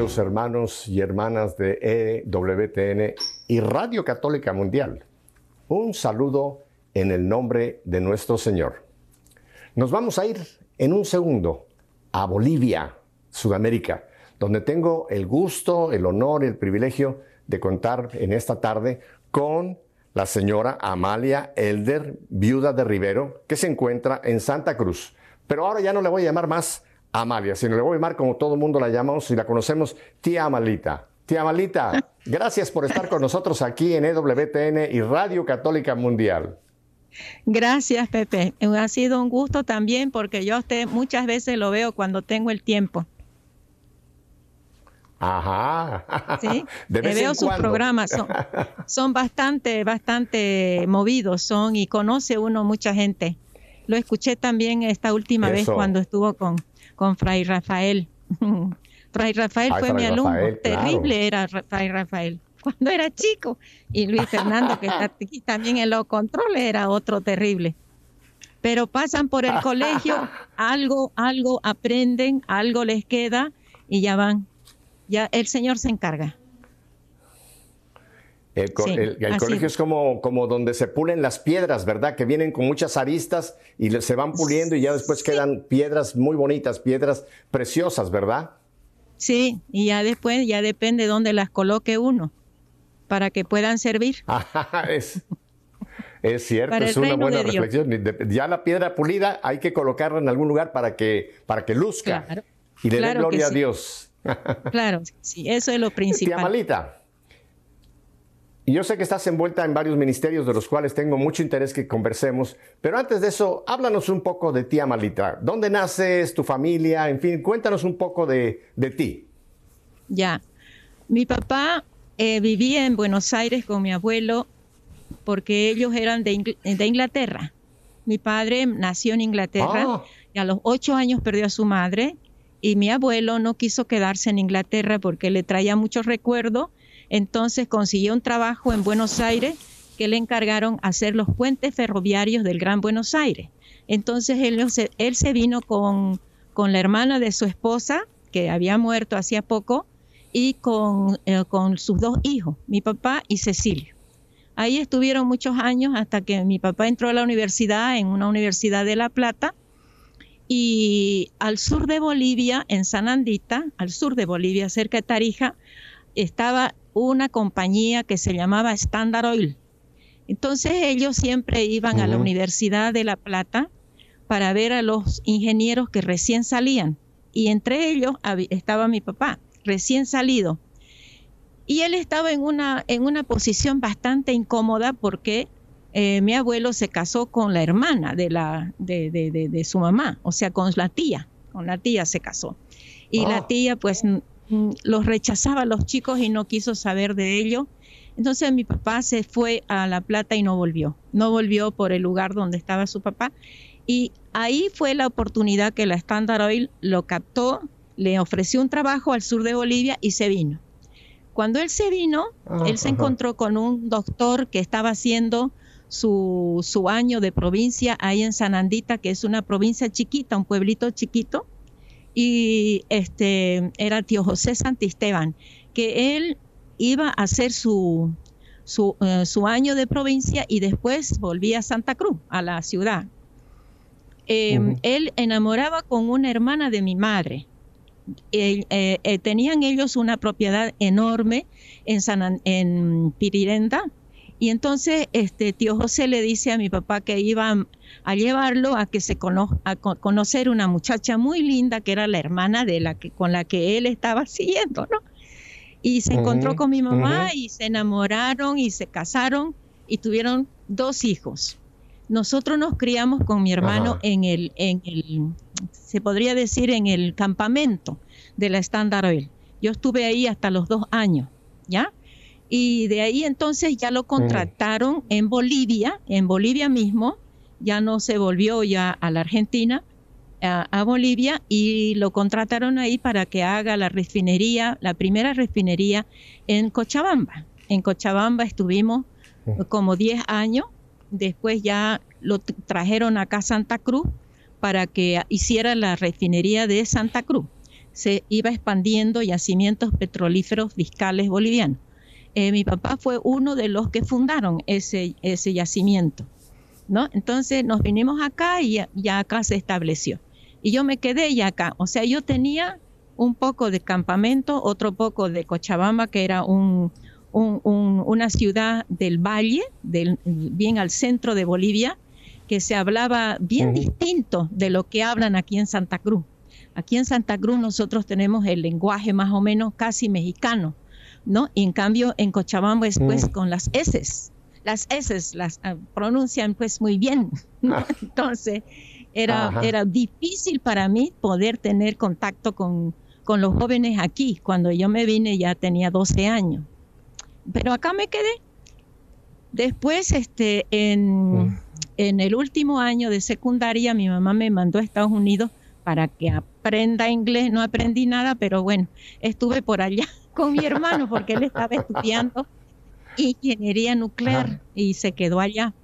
queridos hermanos y hermanas de EWTN y Radio Católica Mundial? Un saludo en el nombre de nuestro Señor. Nos vamos a ir en un segundo a Bolivia, Sudamérica, donde tengo el gusto, el honor y el privilegio de contar en esta tarde con la señora Amalia Elder, viuda de Rivero, que se encuentra en Santa Cruz. Pero ahora ya no le voy a llamar más Amalia, sino le voy a llamar como todo el mundo la llamamos y la conocemos, tía Amalita. Tía Amalita, gracias por estar con nosotros aquí en EWTN y Radio Católica Mundial. Gracias, Pepe. Ha sido un gusto también porque yo a usted muchas veces lo veo cuando tengo el tiempo. Ajá. Sí, veo sus programas, son, son, bastante, bastante movidos, son y conoce uno mucha gente. Lo escuché también esta última vez cuando estuvo con, con Fray Rafael. Fray Rafael fue mi alumno, terrible era Fray Rafael cuando era chico. Y Luis Fernando, que está aquí también en los controles, era otro terrible. Pero pasan por el colegio, algo, algo aprenden, algo les queda y ya van. Ya el Señor se encarga. El, colegio es como, como donde se pulen las piedras, ¿verdad? Que vienen con muchas aristas y se van puliendo y ya después quedan piedras muy bonitas, piedras preciosas, ¿verdad? Sí, y ya después ya depende dónde las coloque uno para que puedan servir. es, es cierto, es una buena reflexión. Ya la piedra pulida hay que colocarla en algún lugar para que, para que luzca y le dé gloria a Dios. claro, sí, eso es lo principal. Tía Malita, yo sé que estás envuelta en varios ministerios de los cuales tengo mucho interés que conversemos, pero antes de eso, háblanos un poco de ti, Amalita. ¿Dónde naces, tu familia? En fin, cuéntanos un poco de, de ti. Ya, mi papá eh, vivía en Buenos Aires con mi abuelo porque ellos eran de, Inglaterra. Mi padre nació en Inglaterra ah. y a los ocho años perdió a su madre y mi abuelo no quiso quedarse en Inglaterra porque le traía muchos recuerdos. Entonces consiguió un trabajo en Buenos Aires que le encargaron hacer los puentes ferroviarios del Gran Buenos Aires. Entonces él, se vino con, con la hermana de su esposa, que había muerto hacía poco, y con, eh, con sus dos hijos, mi papá y Cecilio. Ahí estuvieron muchos años hasta que mi papá entró a la universidad, en una universidad de La Plata, y al sur de Bolivia, en San Andita, al sur de Bolivia, cerca de Tarija, estaba una compañía que se llamaba Standard Oil. Entonces ellos siempre iban a la Universidad de La Plata para ver a los ingenieros que recién salían. Y entre ellos estaba mi papá recién salido. Y él estaba en una, en una posición bastante incómoda porque eh, mi abuelo se casó con la hermana de, la, de, de, su mamá, o sea, con la tía, con la tía se casó. Y la oh. tía pues los rechazaba a los chicos y no quiso saber de ello. Entonces mi papá se fue a La Plata y no volvió. No volvió por el lugar donde estaba su papá. Y ahí fue la oportunidad que la Standard Oil lo captó le ofreció un trabajo al sur de Bolivia y se vino. Cuando él se vino, ah, él se encontró con un doctor que estaba haciendo su, su, año de provincia ahí en San Andita, que es una provincia chiquita, un pueblito chiquito, y este era tío José Santisteban, que él iba a hacer su, su, eh, su, año de provincia y después volvía a Santa Cruz, a la ciudad. Em, él enamoraba con una hermana de mi madre, eh, eh, tenían ellos una propiedad enorme en, San, en Pirirenda. Y entonces este tío José le dice a mi papá que iba a llevarlo a que se a conocer una muchacha muy linda que era la hermana de la que con la que él estaba siguiendo, ¿no? Y se encontró con mi mamá y se enamoraron y se casaron y tuvieron dos hijos. Nosotros nos criamos con mi hermano en el, en el, se podría decir, en el campamento de la Standard Oil. Yo estuve ahí hasta los dos años, ¿ya? Y de ahí entonces ya lo contrataron en Bolivia, en Bolivia mismo, ya no se volvió ya a la Argentina, a, Bolivia, y lo contrataron ahí para que haga la refinería, la primera refinería en Cochabamba. En Cochabamba estuvimos como 10 años, después ya lo trajeron acá a Santa Cruz para que hiciera la refinería de Santa Cruz. se iba expandiendo yacimientos petrolíferos fiscales bolivianos. Eh, mi papá fue uno de los que fundaron ese, ese yacimiento, ¿no? Entonces nos vinimos acá y ya, acá se estableció. Y yo me quedé ya acá, o sea, yo tenía un poco de campamento, otro poco de Cochabamba, que era un, una ciudad del valle, del, bien al centro de Bolivia, que se hablaba bien distinto de lo que hablan aquí en Santa Cruz. Aquí en Santa Cruz nosotros tenemos el lenguaje más o menos casi mexicano, ¿no? Y en cambio en Cochabamba es pues con las S. Las S las ah, pronuncian pues muy bien. Ah. Entonces era, era difícil para mí poder tener contacto con, con los jóvenes aquí. Cuando yo me vine ya tenía 12 años. Pero acá me quedé. Después, este, en, mm. en el último año de secundaria, mi mamá me mandó a Estados Unidos para que aprenda inglés. No aprendí nada, pero bueno, estuve por allá con mi hermano porque él estaba estudiando ingeniería nuclear y se quedó allá.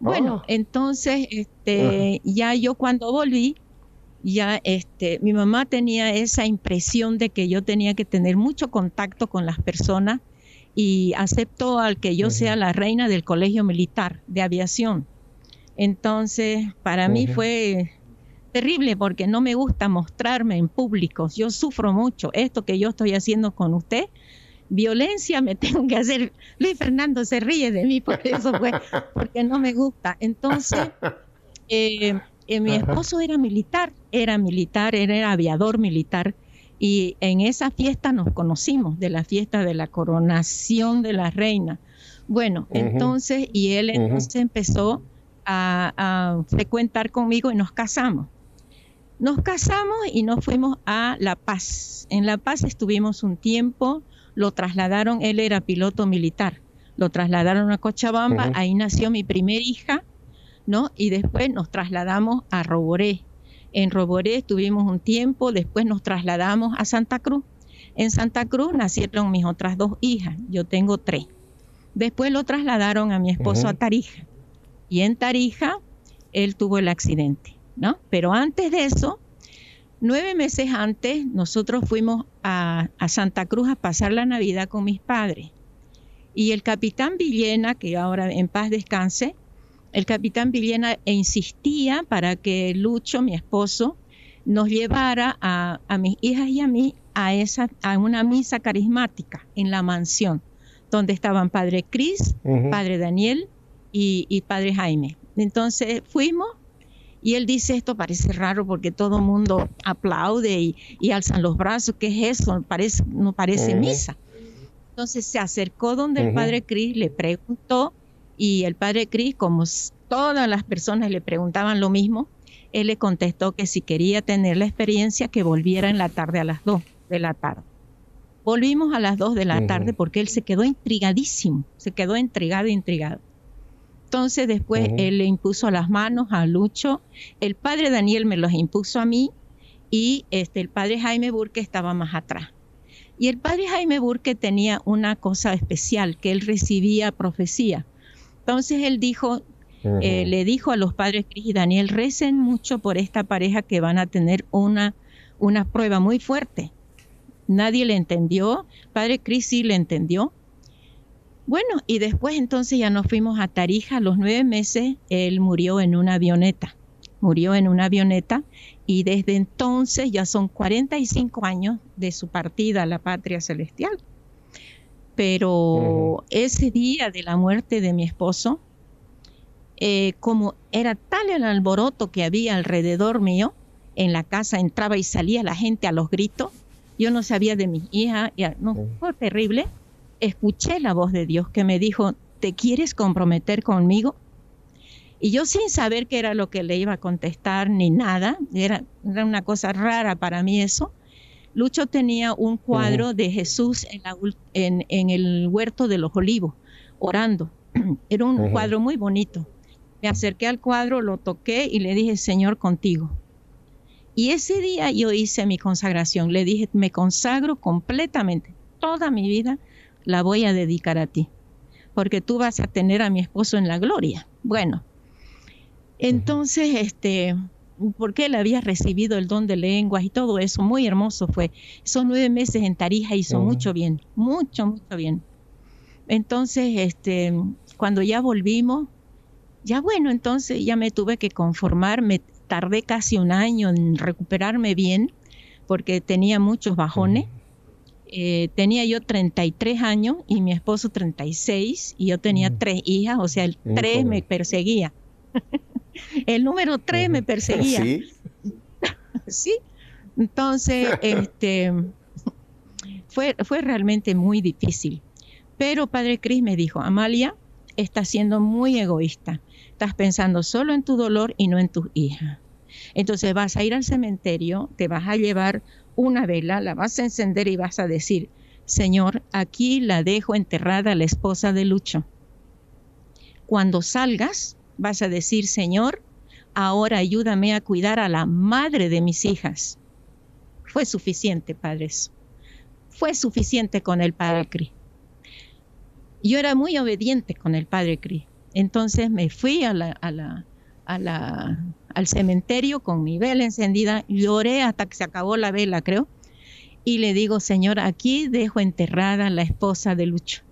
Bueno, oh. entonces, este, ya yo cuando volví, ya este, mi mamá tenía esa impresión de que yo tenía que tener mucho contacto con las personas y aceptó al que yo sea la reina del colegio militar de aviación. Entonces, para mí fue terrible porque no me gusta mostrarme en público. Yo sufro mucho. Esto que yo estoy haciendo con usted, violencia me tengo que hacer. Luis Fernando se ríe de mí por eso, fue, porque no me gusta. Entonces, eh, eh, mi esposo era militar, era militar, era aviador militar. Y en esa fiesta nos conocimos, de la fiesta de la coronación de la reina. Bueno, entonces, y él entonces empezó a, frecuentar conmigo y nos casamos. Nos casamos y nos fuimos a La Paz. En La Paz estuvimos un tiempo, lo trasladaron, él era piloto militar, lo trasladaron a Cochabamba, ahí nació mi primer hija, ¿no? Y después nos trasladamos a Roboré. En Roboré estuvimos un tiempo, después nos trasladamos a Santa Cruz. En Santa Cruz nacieron mis otras dos hijas, yo tengo tres. Después lo trasladaron a mi esposo a Tarija. Y en Tarija él tuvo el accidente. ¿no? Pero antes de eso, nueve meses antes, nosotros fuimos a, Santa Cruz a pasar la Navidad con mis padres. Y el capitán Villena, que ahora en paz descanse, el capitán Villena insistía para que Lucho, mi esposo, nos llevara a, mis hijas y a mí a, esa, a una misa carismática en la mansión, donde estaban Padre Cris, Padre Daniel y, y Padre Jaime. Entonces fuimos y él dice, esto parece raro porque todo el mundo aplaude y, alzan los brazos, ¿qué es eso? Parece, no parece misa. Entonces se acercó donde el padre Cris, le preguntó y el padre Cris, como todas las personas le preguntaban lo mismo, él le contestó que si quería tener la experiencia, que volviera en la tarde a las 2 de la tarde. Volvimos a las 2 de la tarde porque él se quedó intrigadísimo, se quedó intrigado, intrigado. Entonces después él le impuso las manos a Lucho, el padre Daniel me los impuso a mí y este, el padre Jaime Burke estaba más atrás. Y el padre Jaime Burke tenía una cosa especial, que él recibía profecía. Entonces él dijo, eh, le dijo a los padres Cris y Daniel, recen mucho por esta pareja que van a tener una, una prueba muy fuerte. Nadie le entendió, padre Cris sí le entendió, bueno, y después entonces ya nos fuimos a Tarija. A los nueve meses él murió en una avioneta. Murió en una avioneta y desde entonces ya son 45 años de su partida a la patria celestial. Pero ese día de la muerte de mi esposo, eh, como era tal el alboroto que había alrededor mío, en la casa entraba y salía la gente a los gritos, yo no sabía de mi hija, no, fue terrible escuché la voz de Dios que me dijo, ¿te quieres comprometer conmigo? Y yo sin saber qué era lo que le iba a contestar ni nada, era, una cosa rara para mí eso, Lucho tenía un cuadro de Jesús en, el huerto de los olivos, orando. Era un cuadro muy bonito. Me acerqué al cuadro, lo toqué y le dije, Señor, contigo. Y ese día yo hice mi consagración. Le dije, me consagro completamente, toda mi vida la voy a dedicar a ti, porque tú vas a tener a mi esposo en la gloria. Bueno, entonces, este, porque él había recibido el don de lenguas y todo eso, muy hermoso fue. Esos nueve meses en Tarija hizo mucho bien, mucho, mucho bien. Entonces, este, cuando ya volvimos, ya bueno, entonces ya me tuve que conformar, me tardé casi un año en recuperarme bien, porque tenía muchos bajones. Eh, tenía yo 33 años y mi esposo 36 y yo tenía tres hijas, o sea, el 3 me perseguía. el número 3 me perseguía. Sí. sí. Entonces, este, fue, fue realmente muy difícil. Pero Padre Cris me dijo, Amalia, estás siendo muy egoísta. Estás pensando solo en tu dolor y no en tus hijas. Entonces vas a ir al cementerio, te vas a llevar una vela, la vas a encender y vas a decir, Señor, aquí la dejo enterrada la esposa de Lucho. Cuando salgas, vas a decir, Señor, ahora ayúdame a cuidar a la madre de mis hijas. Fue suficiente, padres. Fue suficiente con el Padre Cris. Yo era muy obediente con el Padre Cris. Entonces me fui a la, a la, a la, al cementerio con mi vela encendida, lloré hasta que se acabó la vela, creo, y le digo, Señor, aquí dejo enterrada la esposa de Lucho.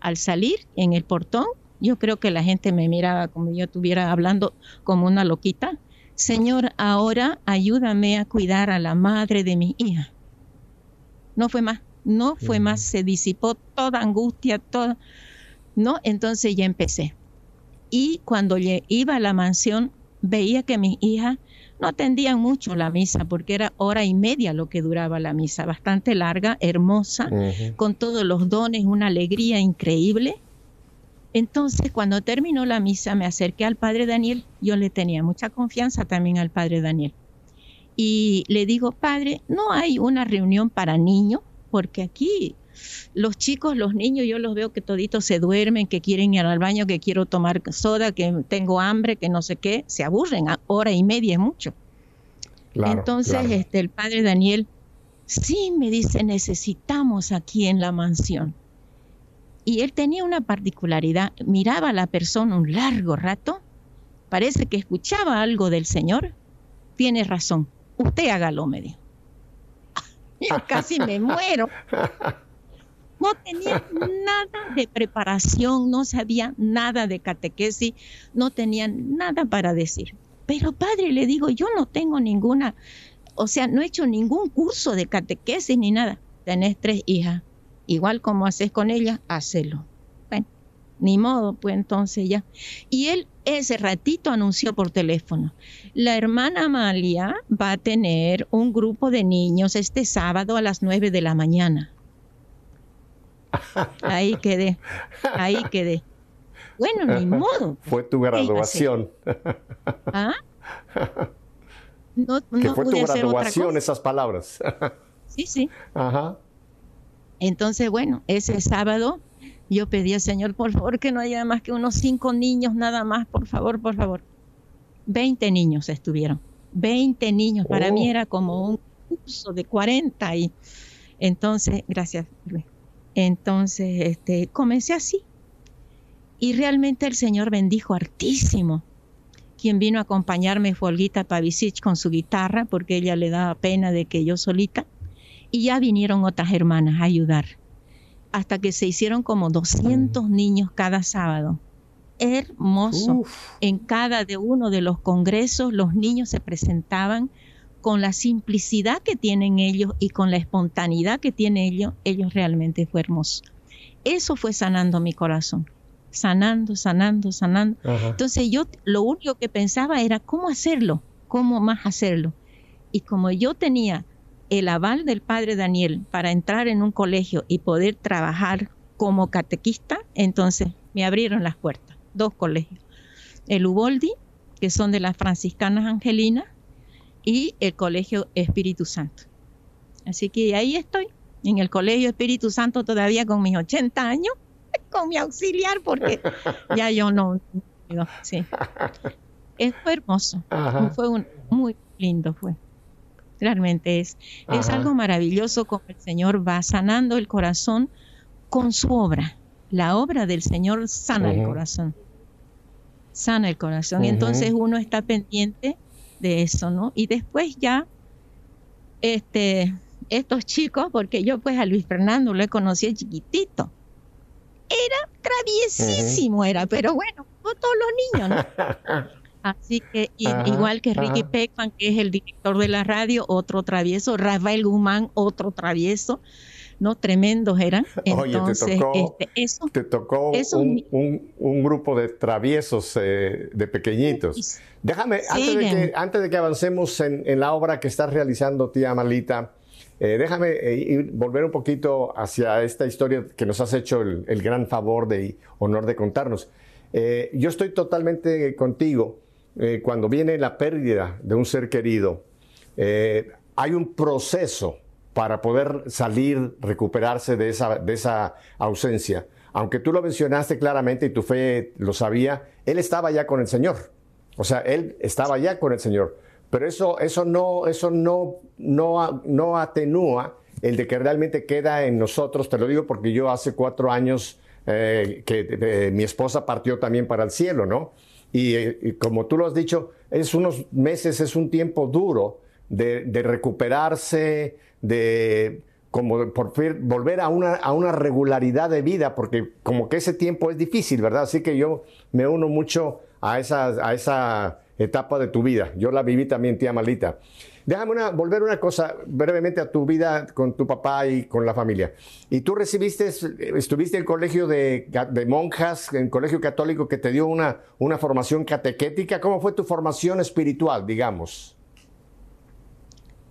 Al salir en el portón, yo creo que la gente me miraba como yo estuviera hablando como una loquita. Señor, ahora ayúdame a cuidar a la madre de mi hija. No fue más, no fue más, se disipó toda angustia, toda, ¿no? Entonces ya empecé. Y cuando iba a la mansión, veía que mis hijas no atendían mucho la misa porque era hora y media lo que duraba la misa, bastante larga, hermosa, con todos los dones, una alegría increíble. Entonces, cuando terminó la misa, me acerqué al padre Daniel. Yo le tenía mucha confianza también al padre Daniel. Y le digo, padre, ¿no hay una reunión para niños? Porque aquí los chicos, los niños, yo los veo que toditos se duermen, que quieren ir al baño, que quiero tomar soda, que tengo hambre, que no sé qué, se aburren, hora y media es mucho. Entonces, este, el padre Daniel, sí, me dice, necesitamos aquí en la mansión. Y él tenía una particularidad, miraba a la persona un largo rato, parece que escuchaba algo del Señor. Tiene razón, usted hágalo, me dijo. Yo casi me muero. No tenía nada de preparación, no sabía nada de catequesis, no tenía nada para decir. Pero padre, le digo, yo no tengo ninguna, o sea, no he hecho ningún curso de catequesis ni nada. Tenés tres hijas, igual como haces con ellas, hacelo. Bueno, ni modo, pues entonces ya. Y él ese ratito anunció por teléfono, la hermana Amalia va a tener un grupo de niños este sábado a las nueve de la mañana. Ahí quedé, ahí quedé. Bueno, ni modo. Fue tu graduación. ¿Ah? No, que fue tu graduación esas palabras. sí, sí. Ajá. Entonces, bueno, ese sábado yo pedí al Señor, por favor, que no haya más que unos cinco niños nada más, por favor, por favor. Veinte niños estuvieron. Veinte niños. Para mí oh. era como un curso de cuarenta y entonces, gracias. Entonces, este, comencé así. Y realmente el Señor bendijo hartísimo. Quien vino a acompañarme fue Olguita Pavicic con su guitarra, porque ella le daba pena de que yo solita. Y ya vinieron otras hermanas a ayudar. Hasta que se hicieron como 200 niños cada sábado. Hermoso. En cada de uno de los congresos los niños se presentaban con la simplicidad que tienen ellos y con la espontaneidad que tienen ellos, ellos realmente fue hermoso. Eso fue sanando mi corazón, sanando, sanando, sanando. Entonces yo lo único que pensaba era cómo hacerlo, cómo más hacerlo. Y como yo tenía el aval del padre Daniel para entrar en un colegio y poder trabajar como catequista, entonces me abrieron las puertas, dos colegios. El Uboldi, que son de las franciscanas angelinas, y el Colegio Espíritu Santo. Así que ahí estoy, en el Colegio Espíritu Santo todavía con mis 80 años, con mi auxiliar, porque ya yo no... sí. fue hermoso, fue un, muy lindo, fue. Realmente es, es algo maravilloso como el Señor va sanando el corazón con su obra. La obra del Señor sana el corazón. Sana el corazón. Y entonces uno está pendiente de eso, ¿no? Y después ya, este, estos chicos, porque yo pues a Luis Fernando lo conocí chiquitito, era traviesísimo, era, pero bueno, como todos los niños, ¿no? Así que igual que Ricky Peckman, que es el director de la radio, otro travieso, Rafael Guzmán, otro travieso, ¿no? Tremendos eran. Entonces, Oye, te tocó, este, eso, te tocó un, grupo de traviesos eh, de pequeñitos. Déjame, antes de, que, antes de, que, avancemos en, la obra que estás realizando, tía Malita, eh, déjame eh, volver un poquito hacia esta historia que nos has hecho el, el gran favor de honor de contarnos. yo estoy totalmente contigo. cuando viene la pérdida de un ser querido, hay un proceso para poder salir, recuperarse de esa, de esa ausencia. Aunque tú lo mencionaste claramente y tu fe lo sabía, él estaba ya con el Señor. O sea, él estaba ya con el Señor. Pero eso, eso, no, eso no, no, no atenúa el de que realmente queda en nosotros. Te lo digo porque yo hace cuatro años eh, que eh, mi esposa partió también para el cielo, ¿no? Y, y, como tú lo has dicho, es unos meses, es un tiempo duro de recuperarse, de como por volver a una, a una regularidad de vida, porque como que ese tiempo es difícil, ¿verdad? Así que yo me uno mucho a esa, a esa etapa de tu vida. Yo la viví también, tía Malita. Déjame una, volver una cosa brevemente a tu vida con tu papá y con la familia. Y tú recibiste, estuviste en el colegio de, de monjas, en el colegio católico que te dio una, una formación catequética. ¿Cómo fue tu formación espiritual, digamos?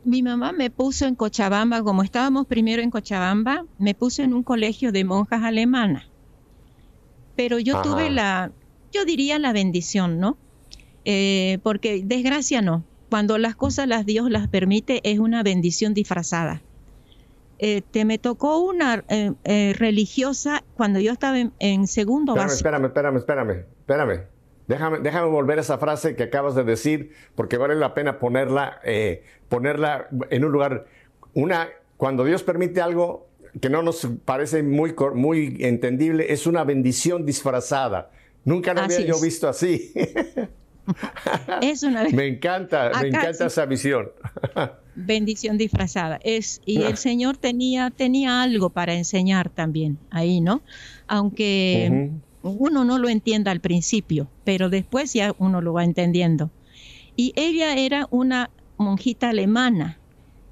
Mi mamá me puso en Cochabamba, como estábamos primero en Cochabamba, me puso en un colegio de monjas alemanas. Pero yo tuve la, yo diría la bendición, ¿no? Eh, porque desgracia no. Cuando las cosas las Dios las permite, es una bendición disfrazada. Eh, te me tocó una eh, religiosa cuando yo estaba en, segundo espérame, Espérame, espérame, espérame, espérame. Déjame, déjame volver a esa frase que acabas de decir, porque vale la pena ponerla, eh, ponerla en un lugar. Una, cuando Dios permite algo que no nos parece muy, muy entendible, es una bendición disfrazada. Nunca lo había yo visto así. es una Me encanta, me encanta esa visión. bendición disfrazada. Es, y el Señor tenía, tenía algo para enseñar también ahí, ¿no? Aunque uno no lo entienda al principio, pero después ya uno lo va entendiendo. Y ella era una monjita alemana.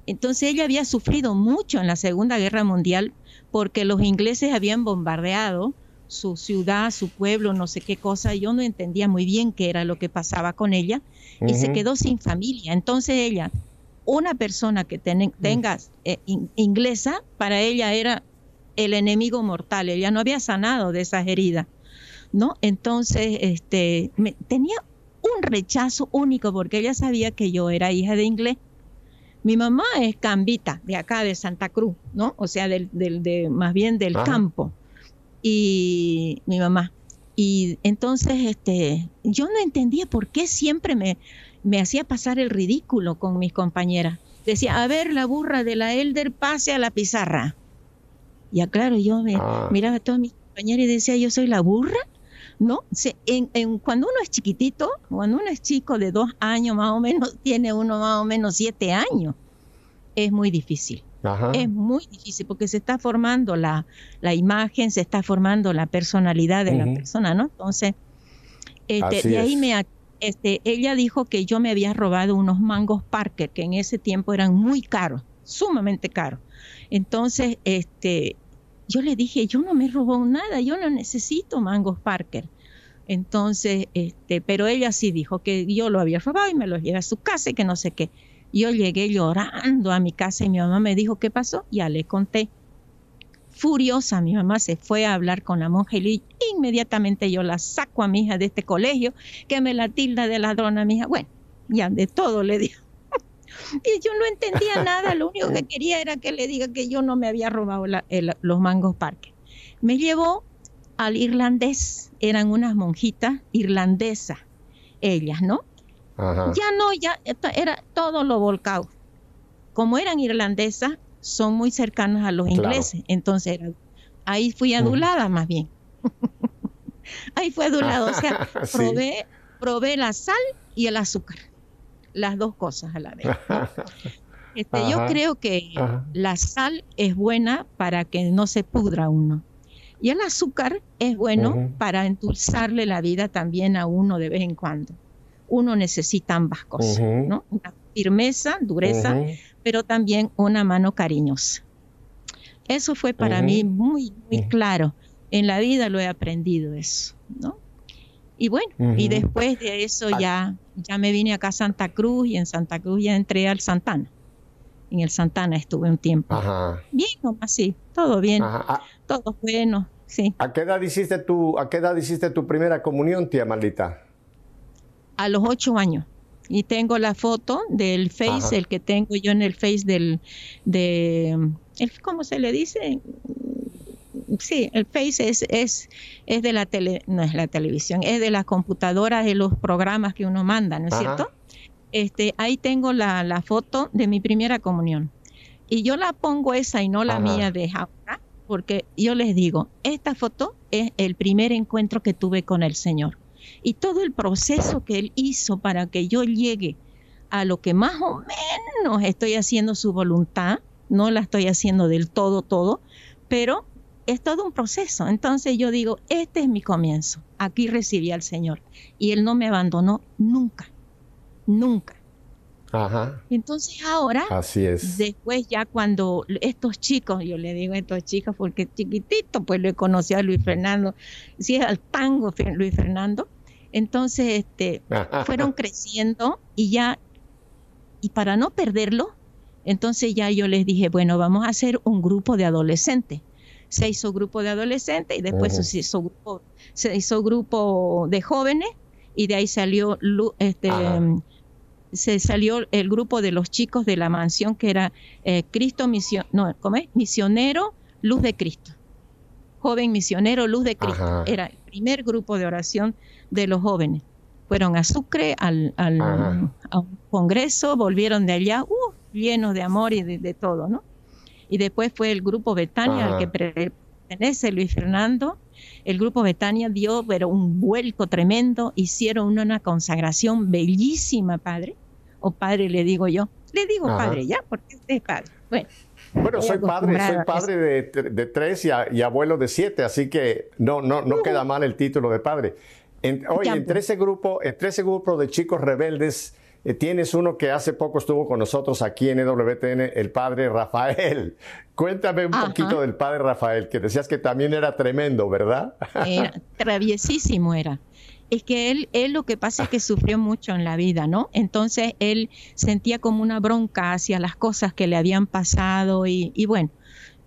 Entonces ella había sufrido mucho en la Segunda Guerra Mundial porque los ingleses habían bombardeado su ciudad, su pueblo, no sé qué cosa. Yo no entendía muy bien qué era lo que pasaba con ella y se quedó sin familia. Entonces ella, una persona que tenga eh, inglesa, para ella era el enemigo mortal. Ella no había sanado de esas heridas. ¿No? Entonces, este, tenía un rechazo único porque ella sabía que yo era hija de inglés. Mi mamá es cambita, de acá, de Santa Cruz, ¿no? O sea, del, de, más bien del campo. Y mi mamá. Y entonces, este, yo no entendía por qué siempre me, me hacía pasar el ridículo con mis compañeras. Decía, a ver, la burra de la Elder pase a la pizarra. Ya claro, yo me ah. miraba a todas mis compañeras y decía, yo soy la burra. ¿No? En, cuando uno es chiquitito, cuando uno es chico de dos años más o menos, tiene uno más o menos siete años, es muy difícil. Es muy difícil porque se está formando la, la, imagen, se está formando la personalidad de la persona, ¿no? Entonces, este, de ahí me, este, ella dijo que yo me había robado unos mangos Parker, que en ese tiempo eran muy caros, sumamente caros. Entonces, este, yo le dije, yo no me robó nada, yo no necesito mangos Parker. Entonces, este, pero ella sí dijo que yo lo había robado y me lo llevé a su casa y que no sé qué. Yo llegué llorando a mi casa y mi mamá me dijo, ¿qué pasó? Ya le conté. Furiosa, mi mamá se fue a hablar con la monja y inmediatamente yo la saco a mi hija de este colegio, que me la tilda de ladrona, mi hija. Bueno, ya de todo le dijo. Y yo no entendía nada, lo único que quería era que le diga que yo no me había robado los mangos parques. Me llevó al irlandés, eran unas monjitas irlandesas, ellas, ¿no? Ya no, ya era todo lo volcado. Como eran irlandesas, son muy cercanas a los ingleses, entonces ahí fui adulada más bien. ahí fue adulado, o sea, probé, probé la sal y el azúcar las dos cosas a la vez. Este, yo creo que la sal es buena para que no se pudra uno. Y el azúcar es bueno para endulzarle la vida también a uno de vez en cuando. Uno necesita ambas cosas, ¿no? Una firmeza, dureza, pero también una mano cariñosa. Eso fue para mí muy, muy claro. En la vida lo he aprendido eso, ¿no? Y bueno, y después de eso ya, ya me vine acá a Santa Cruz y en Santa Cruz ya entré al Santana. En el Santana estuve un tiempo. Bien, nomás sí, todo bien, ah. todo bueno, sí. ¿A qué edad hiciste tu, a qué edad hiciste tu primera comunión, tía Malita? A los ocho años. Y tengo la foto del Face, el que tengo yo en el Face del, de, ¿cómo se le dice? Sí, el Face es, es, es de la tele, no es la televisión, es de las computadoras, de los programas que uno manda, ¿no es cierto? Este, ahí tengo la, la, foto de mi primera comunión. Y yo la pongo esa y no la mía de ahora, porque yo les digo, esta foto es el primer encuentro que tuve con el Señor. Y todo el proceso que Él hizo para que yo llegue a lo que más o menos estoy haciendo su voluntad, no la estoy haciendo del todo, todo, pero es todo un proceso. Entonces yo digo, este es mi comienzo. Aquí recibí al Señor. Y Él no me abandonó nunca, nunca. Ajá. Entonces ahora, Así es. después ya cuando estos chicos, yo le digo a estos chicos porque chiquitito, pues lo he conocido a Luis Fernando, si es al tango Luis Fernando, entonces este, fueron creciendo y ya, y para no perderlo, entonces ya yo les dije, bueno, vamos a hacer un grupo de adolescentes se hizo grupo de adolescentes y después se, hizo grupo, se hizo grupo de jóvenes y de ahí salió este se salió el grupo de los chicos de la mansión que era eh, Cristo misión no ¿cómo es? misionero luz de Cristo. Joven misionero luz de Cristo. Era el primer grupo de oración de los jóvenes. Fueron a Sucre al, al a un congreso volvieron de allá uh, llenos de amor y de, de todo no y después fue el grupo Betania al que pertenece Luis Fernando. El grupo Betania dio pero un vuelco tremendo, hicieron una, consagración bellísima, padre, o padre le digo yo, le digo padre ya, porque usted es padre. Bueno, bueno, soy padre, soy padre de, tres y, abuelo de siete, así que no, no, no queda mal el título de padre. oye, entre pues. ese grupo, entre ese grupo de chicos rebeldes, eh, tienes uno que hace poco estuvo con nosotros aquí en EWTN, el padre Rafael. Cuéntame un poquito del padre Rafael, que decías que también era tremendo, ¿verdad? Era, traviesísimo era. Es que él, él lo que pasa es que sufrió mucho en la vida, ¿no? Entonces él sentía como una bronca hacia las cosas que le habían pasado y, bueno,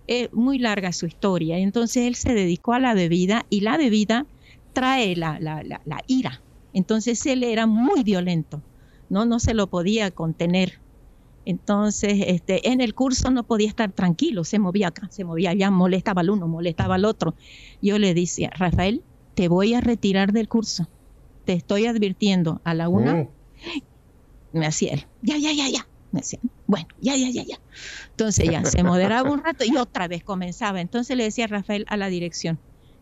es muy larga su historia. Entonces él se dedicó a la bebida y la bebida trae la, la, la ira. Entonces él era muy violento no, no se lo podía contener. Entonces, este, en el curso no podía estar tranquilo, se movía acá, se movía allá, molestaba al uno, molestaba al otro. Yo le decía, Rafael, te voy a retirar del curso. Te estoy advirtiendo a la una. Mm. Me hacía él, ya, ya, ya, ya. Me decía, bueno, ya, ya, ya, ya. Entonces ya se moderaba un rato y otra vez comenzaba. Entonces le decía Rafael a la dirección,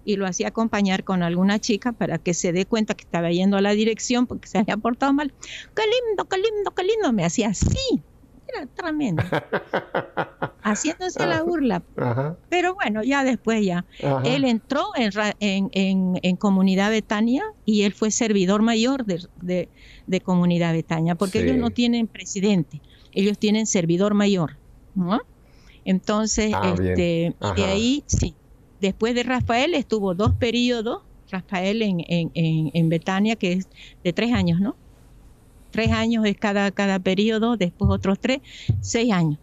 y lo hacía acompañar con alguna chica para que se dé cuenta que estaba yendo a la dirección porque se había portado mal. Qué lindo, qué lindo, qué lindo. Me hacía así. Era tremendo. Haciéndose la burla. Pero bueno, ya después ya. Él entró en, en, Comunidad Betania y él fue servidor mayor de, de, Comunidad Betania, porque ellos no tienen presidente, ellos tienen servidor mayor. Entonces, ah, este, de ahí, sí, Después de Rafael estuvo dos periodos, Rafael en, en, en, Betania, que es de tres años, ¿no? Tres años es cada, cada periodo, después otros tres, seis años.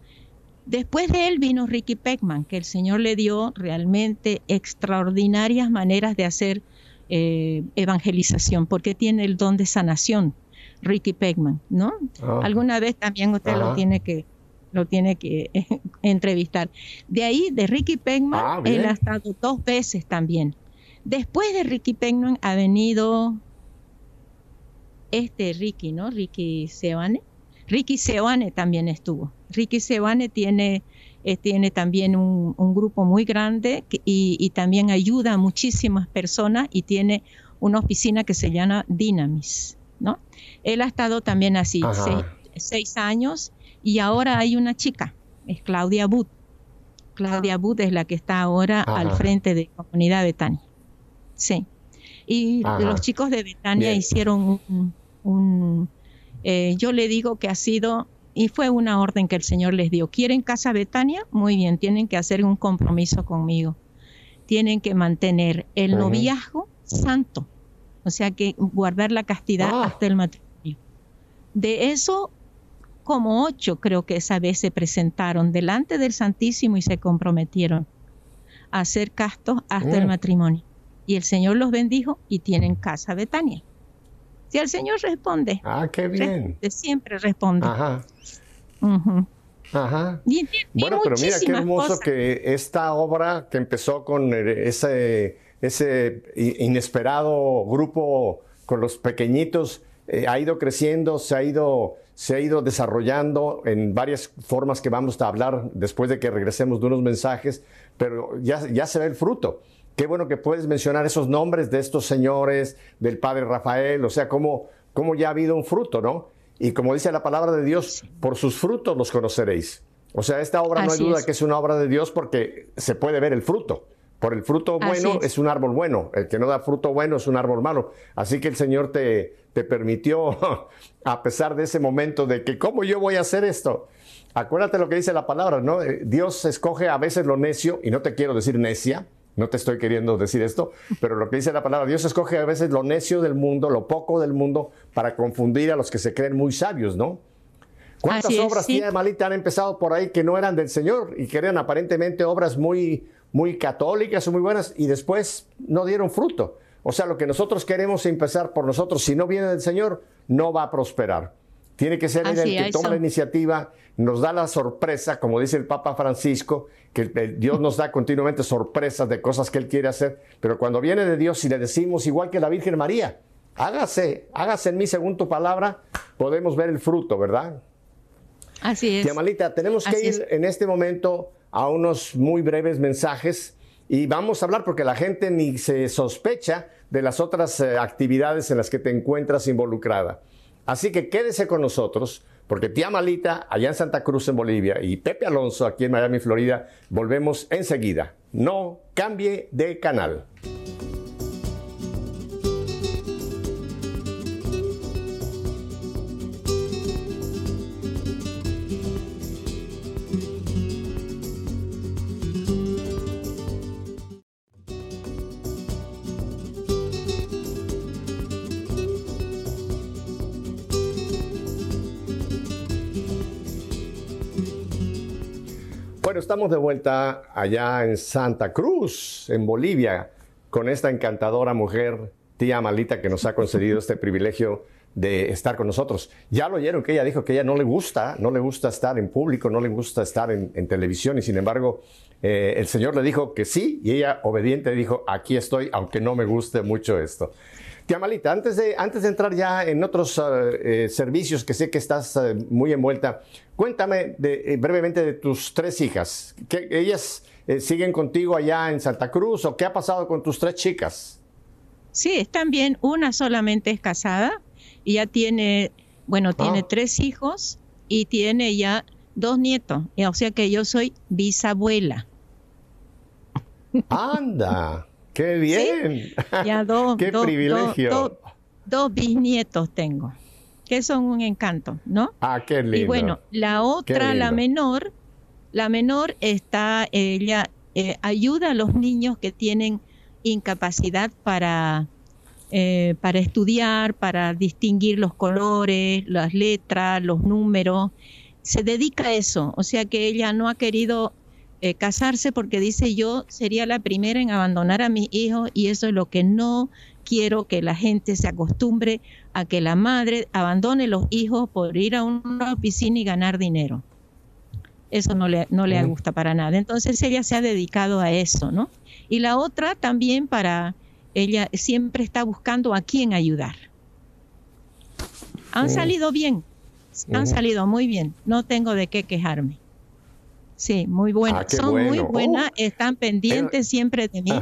Después de él vino Ricky Peckman, que el Señor le dio realmente extraordinarias maneras de hacer eh, evangelización, porque tiene el don de sanación, Ricky Peckman, ¿no? Ah. Alguna vez también usted lo tiene que, lo tiene que entrevistar. De ahí, de Ricky Pegman, ah, él ha estado dos veces también. Después de Ricky Pegman ha venido este Ricky, ¿no? Ricky Sebane. Ricky Sebane también estuvo. Ricky Sebane tiene, eh, tiene también un, grupo muy grande y, y, también ayuda a muchísimas personas y tiene una oficina que se llama Dynamis. ¿no? Él ha estado también así, seis, años, y ahora hay una chica, es Claudia Bud. Claudia Bud es la que está ahora al frente de Comunidad Betania. Sí. Y los chicos de Betania hicieron un, eh, yo le digo que ha sido, y fue una orden que el Señor les dio, ¿quieren casa Betania? Muy bien, tienen que hacer un compromiso conmigo. Tienen que mantener el noviazgo santo, o sea que guardar la castidad ah. hasta el matrimonio. De eso, como ocho creo que esa vez se presentaron delante del Santísimo y se comprometieron a ser castos hasta el mm. matrimonio. Y el Señor los bendijo y tienen casa Betania. Si el Señor responde. Ah, qué bien. siempre responde. Ajá. Ajá. bueno, pero mira qué hermoso que esta obra que empezó con ese, ese inesperado grupo con los pequeñitos eh, ha ido creciendo, se ha ido, se ha ido desarrollando en varias formas que vamos a hablar después de que regresemos de unos mensajes, pero ya, ya se ve el fruto. Qué bueno que puedes mencionar esos nombres de estos señores, del padre Rafael, o sea, cómo, cómo ya ha habido un fruto, ¿no? Y como dice la palabra de Dios, por sus frutos los conoceréis. O sea, esta obra no hay duda que es una obra de Dios porque se puede ver el fruto. Por el fruto bueno es. un árbol bueno, el que no da fruto bueno es un árbol malo. Así que el Señor te, te permitió, a pesar de ese momento de que, ¿cómo yo voy a hacer esto? Acuérdate lo que dice la palabra, ¿no? Eh, Dios escoge a veces lo necio, y no te quiero decir necia, no te estoy queriendo decir esto, pero lo que dice la palabra, Dios escoge a veces lo necio del mundo, lo poco del mundo, para confundir a los que se creen muy sabios, ¿no? ¿Cuántas obras, tía Malita, han empezado por ahí que no eran del Señor y que eran aparentemente obras muy, muy católicas o muy buenas y después no dieron fruto? O sea, lo que nosotros queremos empezar por nosotros, si no viene del Señor, no va a prosperar. Tiene que ser el que toma la iniciativa, nos da la sorpresa, como dice el Papa Francisco, que Dios nos da continuamente sorpresas de cosas que Él quiere hacer, pero cuando viene de Dios y le decimos, igual que la Virgen María, hágase, hágase en mí según tu palabra, podemos ver el fruto, ¿verdad? Así es. Tenemos que ir en este momento a unos muy breves mensajes y vamos a hablar porque la gente ni se sospecha de las otras eh, actividades en las que te encuentras involucrada. Así que quédese con nosotros, porque tía Malita, allá en Santa Cruz, en Bolivia, y Pepe Alonso, aquí en Miami, Florida, volvemos enseguida. No cambie de canal. Estamos de vuelta allá en Santa Cruz, en Bolivia, con esta encantadora mujer, tía Malita, que nos ha concedido este privilegio de estar con nosotros. Ya lo oyeron que ella dijo que ella no le gusta, no le gusta estar en público, no le gusta estar en, televisión y sin embargo eh, el Señor le dijo que sí y ella obediente dijo, aquí estoy, aunque no me guste mucho esto. Tía Malita, antes de, antes de entrar ya en otros eh, eh, servicios que sé que estás eh, muy envuelta, cuéntame brevemente de tus tres hijas. ¿Que ¿Ellas siguen contigo allá en Santa Cruz o qué ha pasado con tus tres chicas? Sí, están bien. Una solamente es casada y ya tiene, bueno, tiene ah. tres hijos y tiene ya dos nietos. O sea que yo soy bisabuela. Anda. ¡Qué bien! Ya dos, ¡Qué privilegio! dos bisnietos tengo, que son un encanto, ¿no? Ah, qué lindo. Y bueno, la otra, la menor, la menor está, ella eh, ayuda a los niños que tienen incapacidad para, eh, para estudiar, para distinguir los colores, las letras, los números. Se dedica a eso, o sea que ella no ha querido eh, casarse porque dice yo sería la primera en abandonar a mis hijos y eso es lo que no quiero que la gente se acostumbre a que la madre abandone los hijos por ir a una piscina y ganar dinero. Eso no le, no le gusta para nada. Entonces ella se ha dedicado a eso, ¿no? Y la otra también para, ella siempre está buscando a quién ayudar. Han salido bien, han salido muy bien, no tengo de qué quejarme. Sí, muy buenas. Ah, Son muy buenas, oh. están pendientes siempre de mí,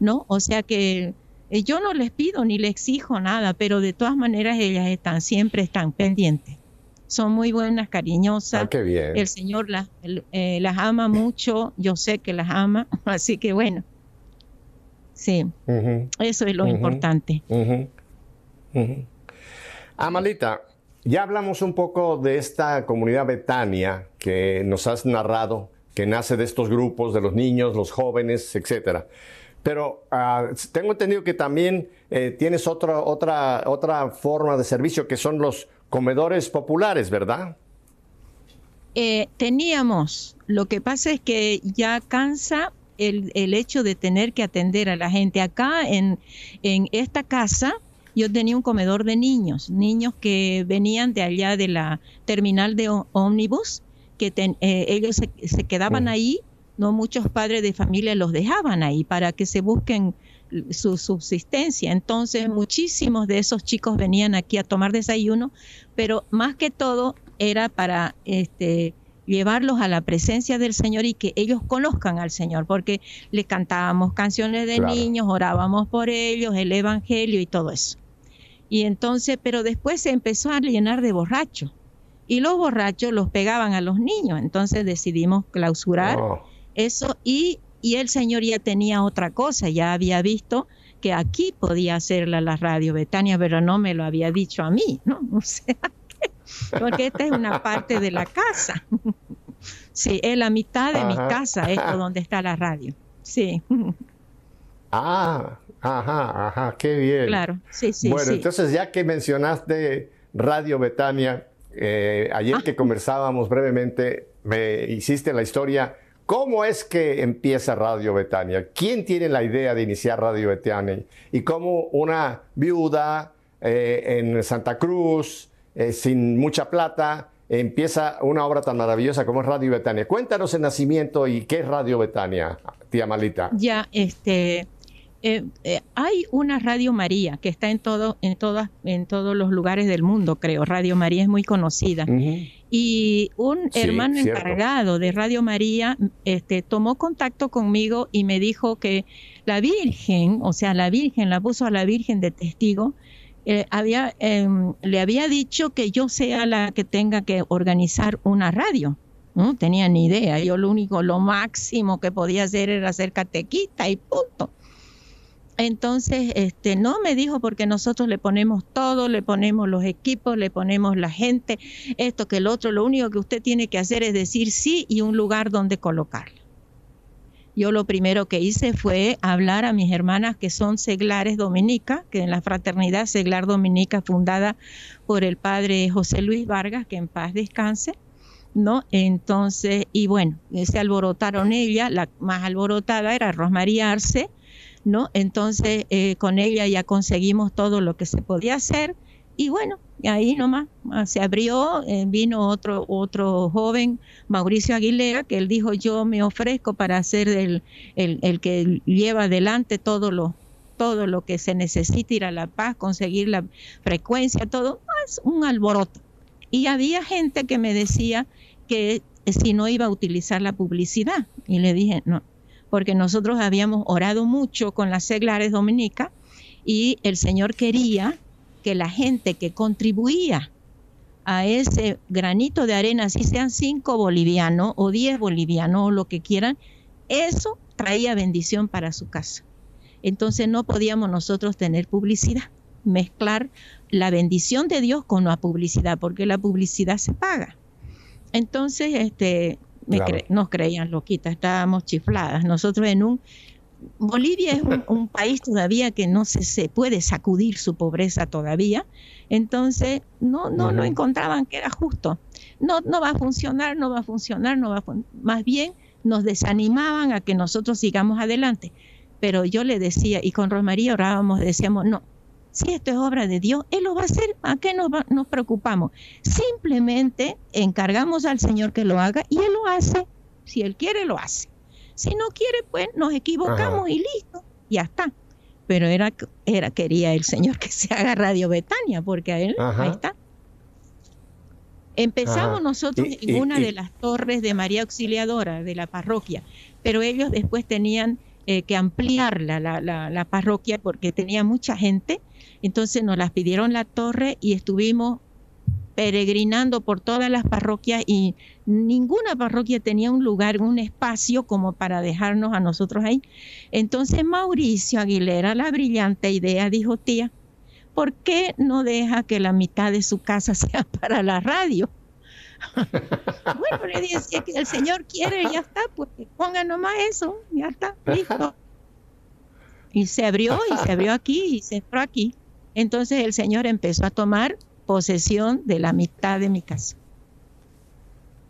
¿no? O sea que Eh, yo no les pido ni les exijo nada, pero de todas maneras ellas están siempre están pendientes. Son muy buenas, cariñosas. Ah, qué bien. El Señor las, eh, las ama mucho, yo sé que las ama, así que bueno. Sí, eso es lo importante. Amalita, ya hablamos un poco de esta comunidad Betania que nos has narrado, que nace de estos grupos, de los niños, los jóvenes, etcétera. Pero ah, tengo entendido que también eh, tienes otra, otra, otra forma de servicio que son los comedores populares, ¿verdad? Eh, teníamos, lo que pasa es que ya cansa el, el, hecho de tener que atender a la gente. Acá en, en esta casa yo tenía un comedor de niños, niños que venían de allá de la terminal de ómnibus, que eh, ellos se, se quedaban ahí no muchos padres de familia los dejaban ahí para que se busquen su subsistencia. Entonces, muchísimos de esos chicos venían aquí a tomar desayuno, pero más que todo era para este, llevarlos a la presencia del Señor y que ellos conozcan al Señor, porque le cantábamos canciones de niños, orábamos por ellos, el Evangelio y todo eso. Y entonces, pero después se empezó a llenar de borrachos y los borrachos los pegaban a los niños, entonces decidimos clausurar. Oh eso y, y el Señor ya tenía otra cosa, ya había visto que aquí podía hacerla la radio Betania, pero no me lo había dicho a mí, ¿no? O sea, porque esta es una parte de la casa. Sí, es la mitad de mi casa, esto donde está la radio. Sí. Ah, ajá, ajá, qué bien. Claro, sí, sí. Bueno, entonces ya que mencionaste Radio Betania, eh, ayer ah. que conversábamos brevemente, me hiciste la historia ¿Cómo es que empieza Radio Betania? ¿Quién tiene la idea de iniciar Radio Betania? Y cómo una viuda eh, en Santa Cruz, eh, sin mucha plata, empieza una obra tan maravillosa como es Radio Betania. Cuéntanos el nacimiento y qué es Radio Betania, tía Malita. Ya, este, eh, hay una Radio María que está en todo, en todas, en todos los lugares del mundo, creo. Radio María es muy conocida. Y un hermano encargado de Radio María este, tomó contacto conmigo y me dijo que la Virgen, o sea, la Virgen, la puso a la Virgen de testigo, eh, había, em, le había dicho que yo sea la que tenga que organizar una radio. No tenía ni idea. Yo lo único, lo máximo que podía hacer era hacer catequita y punto. Entonces, este, no me dijo porque nosotros le ponemos todo, le ponemos los equipos, le ponemos la gente, esto que el otro, lo único que usted tiene que hacer es decir sí y un lugar donde colocarla. Yo lo primero que hice fue hablar a mis hermanas que son seglares dominica, que en la fraternidad seglar dominica fundada por el padre José Luis Vargas, que en paz descanse, ¿no? Entonces, y bueno, se alborotaron ella, la más alborotada era Rosmaría Arce, ¿no? Entonces, eh, con ella ya conseguimos todo lo que se podía hacer y bueno, ahí nomás ah, se abrió, eh, vino otro, otro joven, Mauricio Aguilera, que él dijo, yo me ofrezco para ser el, el, que lleva adelante todo lo, todo lo que se necesita, ir a La Paz, conseguir la frecuencia, todo, más un alboroto. Y había gente que me decía que si no iba a utilizar la publicidad. Y le dije, no, porque nosotros habíamos orado mucho con las seglares dominicas y el Señor quería que la gente que contribuía a ese granito de arena, si sean cinco bolivianos o diez bolivianos o lo que quieran, eso traía bendición para su casa. Entonces no podíamos nosotros tener publicidad, mezclar la bendición de Dios con la publicidad, porque la publicidad se paga. Entonces, este, nos creían loquitas, estábamos chifladas. Nosotros en un... Bolivia es un, país todavía que no se, se, puede sacudir su pobreza todavía, entonces no, no lo encontraban que era justo. No, no va a funcionar, no va a funcionar, no va a más bien nos desanimaban a que nosotros sigamos adelante. Pero yo le decía, y con Rosmaría orábamos, decíamos, no, si esto es obra de Dios, Él lo va a hacer, ¿a qué nos, nos preocupamos? Simplemente encargamos al Señor que lo haga y Él lo hace. Si Él quiere, lo hace. Si no quiere, pues nos equivocamos y listo, ya está. Pero era, era, quería el Señor que se haga Radio Betania, porque a Él, ahí está. Empezamos nosotros en una de las torres de María Auxiliadora de la parroquia, pero ellos después tenían eh, que ampliar la, la, parroquia porque tenía mucha gente. Entonces nos las pidieron la torre y estuvimos peregrinando por todas las parroquias y ninguna parroquia tenía un lugar, un espacio como para dejarnos a nosotros ahí. Entonces Mauricio Aguilera, la brillante idea, dijo, tía, ¿por qué no deja que la mitad de su casa sea para la radio? bueno, le decía que el Señor quiere ya está, pues ponga nomás eso, ya está, listo. Y se abrió y se abrió aquí y se entró aquí. Entonces el Señor empezó a tomar posesión de la mitad de mi casa.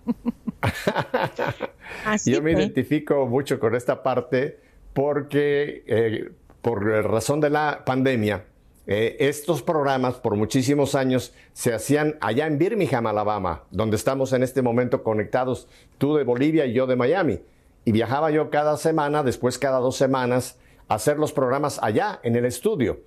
Yo me identifico mucho con esta parte porque eh, por razón de la pandemia, eh, estos programas por muchísimos años se hacían allá en Birmingham, Alabama, donde estamos en este momento conectados, tú de Bolivia y yo de Miami. Y viajaba yo cada semana, después cada dos semanas, a hacer los programas allá en el estudio.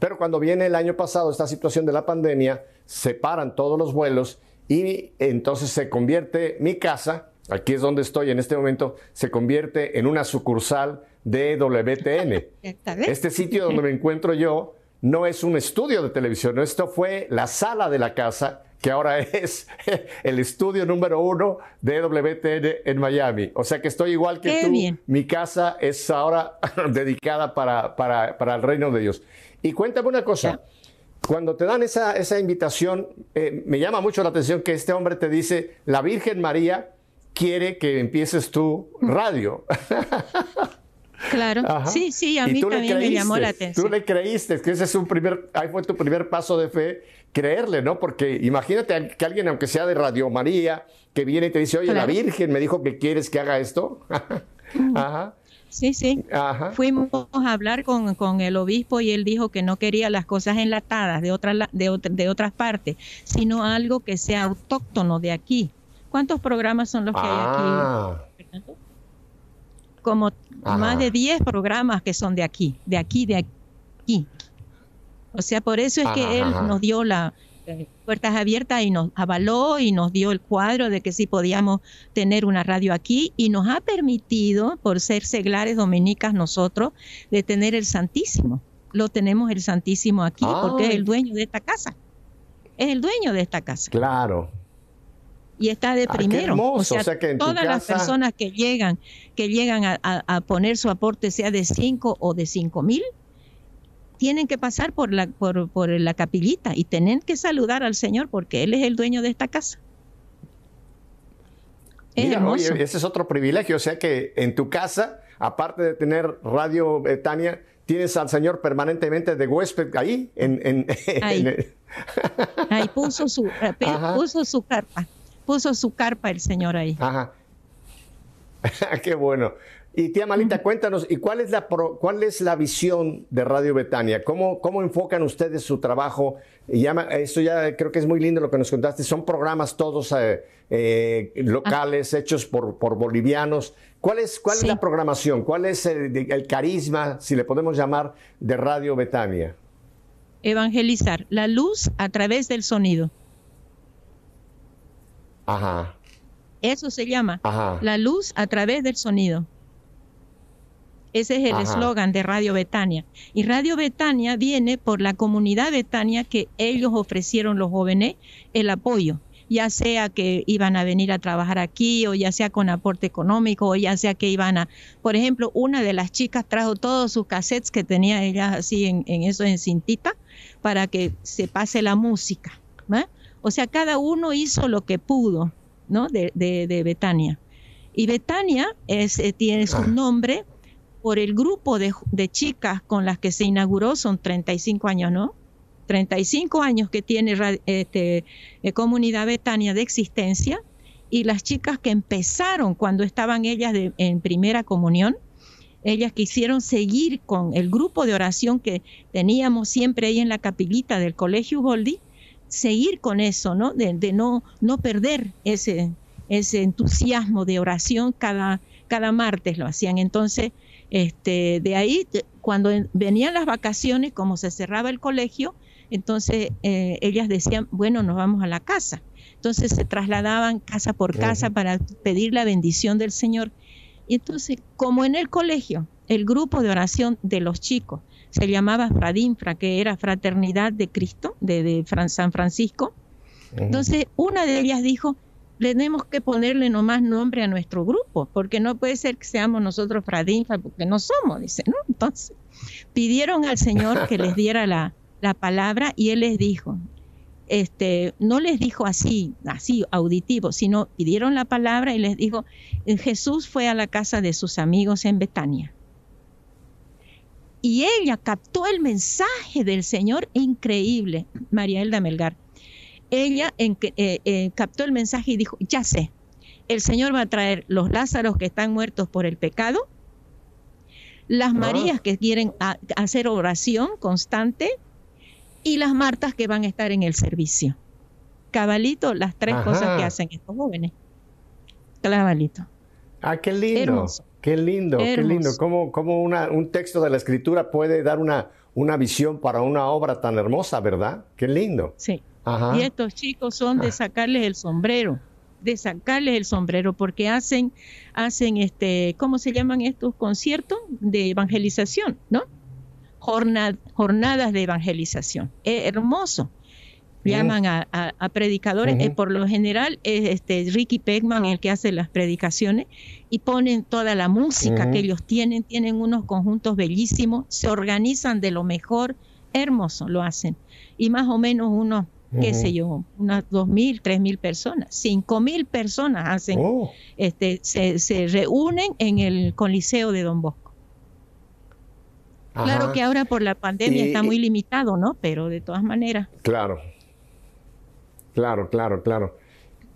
Pero cuando viene el año pasado esta situación de la pandemia, se paran todos los vuelos y entonces se convierte mi casa, aquí es donde estoy en este momento, se convierte en una sucursal de WTN. Este sitio donde me encuentro yo no es un estudio de televisión, esto fue la sala de la casa, que ahora es el estudio número uno de WTN en Miami. O sea que estoy igual que tú. Mi casa es ahora dedicada para, para, el reino de Dios. Y cuéntame una cosa. Cuando te dan esa, esa invitación, eh, me llama mucho la atención que este hombre te dice, la Virgen María quiere que empieces tu radio. Claro, sí, sí, a mí también me llamó la atención. Tú le creíste, que ese es un primer, ahí fue tu primer paso de fe, creerle, ¿no? Porque imagínate que alguien, aunque sea de Radio María, que viene y te dice, oye, la Virgen me dijo que quieres que haga esto. Ajá. Sí, sí. Ajá. Fuimos a hablar con, con, el obispo y él dijo que no quería las cosas enlatadas de, otra, de, de otras partes, sino algo que sea autóctono de aquí. ¿Cuántos programas son los que hay aquí? Ah como más de 10 programas que son de aquí, de aquí, de aquí. O sea, por eso es que él nos dio las eh, puertas abiertas y nos avaló y nos dio el cuadro de que sí podíamos tener una radio aquí y nos ha permitido, por ser seglares dominicas nosotros, de tener el Santísimo. Lo tenemos el Santísimo aquí porque es el dueño de esta casa. Es el dueño de esta casa. Claro y está de ah, primero. o sea, que todas las personas que llegan, que llegan a, poner su aporte, sea de 5 o de 5 mil, tienen que pasar por la, por, por la capillita y tienen que saludar al Señor porque Él es el dueño de esta casa. Es ese es otro privilegio, o sea que en tu casa, aparte de tener Radio Betania, tienes al Señor permanentemente de huésped ahí. En, ahí. puso, su, eh, puso su carpa puso su carpa el Señor ahí. Ajá. Qué bueno. Y tía Malita, cuéntanos, ¿y cuál es la, cuál es la visión de Radio Betania? ¿Cómo, ¿Cómo enfocan ustedes su trabajo? Y ya, esto ya creo que es muy lindo lo que nos contaste. Son programas todos eh, eh, locales, hechos por, por, bolivianos. ¿Cuál es, cuál es la programación? ¿Cuál es el, carisma, si le podemos llamar, de Radio Betania? Evangelizar la luz a través del sonido. Ajá. Eso se llama la luz a través del sonido. Ese es el eslogan de Radio Betania. Y Radio Betania viene por la comunidad Betania que ellos ofrecieron los jóvenes el apoyo, ya sea que iban a venir a trabajar aquí o ya sea con aporte económico o ya sea que iban a, por ejemplo, una de las chicas trajo todos sus cassettes que tenía ella así en, eso en cintita para que se pase la música. O sea, cada uno hizo lo que pudo, ¿no? De, de, Betania. Y Betania es, eh, tiene su nombre por el grupo de, chicas con las que se inauguró, son 35 años, ¿no? 35 años que tiene este, eh, Comunidad Betania de existencia y las chicas que empezaron cuando estaban ellas en primera comunión, ellas quisieron seguir con el grupo de oración que teníamos siempre ahí en la capillita del Colegio Boldi seguir con eso, ¿no? De, no, no perder ese, ese entusiasmo de oración cada, cada martes lo hacían. Entonces, este, de ahí, cuando venían las vacaciones, como se cerraba el colegio, entonces eh, ellas decían, bueno, nos vamos a la casa. Entonces se trasladaban casa por casa para pedir la bendición del Señor. Y entonces, como en el colegio, el grupo de oración de los chicos se llamaba Fradinfra, que era Fraternidad de Cristo, de, San Francisco. Entonces, una de ellas dijo, tenemos que ponerle nomás nombre a nuestro grupo, porque no puede ser que seamos nosotros Fradinfra, porque no somos, dice, ¿no? Entonces, pidieron al Señor que les diera la, la palabra y Él les dijo, este, no les dijo así, así auditivo, sino pidieron la palabra y les dijo, Jesús fue a la casa de sus amigos en Betania y ella captó el mensaje del Señor increíble, María Elda Melgar. Ella en, eh, eh, captó el mensaje y dijo, ya sé, el Señor va a traer los Lázaros que están muertos por el pecado, las Marías que quieren hacer oración constante y las Martas que van a estar en el servicio. Cabalito, las tres cosas que hacen estos jóvenes. Cabalito. Ah, qué lindo. Qué lindo, qué lindo. Cómo, cómo un texto de la escritura puede dar una, una visión para una obra tan hermosa, ¿verdad? Qué lindo. Sí. Y estos chicos son de sacarles el sombrero, de sacarles el sombrero, porque hacen, hacen este, ¿cómo se llaman estos conciertos? De evangelización, ¿no? jornadas de evangelización. Es hermoso. Llaman a, predicadores, eh, por lo general es este Ricky Pegman el que hace las predicaciones y ponen toda la música que ellos tienen, tienen unos conjuntos bellísimos, se organizan de lo mejor, hermoso lo hacen. Y más o menos unos, qué sé yo, unas dos mil, tres mil personas, cinco mil personas hacen, oh. este, se, se reúnen en el Coliseo de Don Bosco. Claro que ahora por la pandemia está muy limitado, ¿no? Pero de todas maneras. Claro, Claro, claro, claro.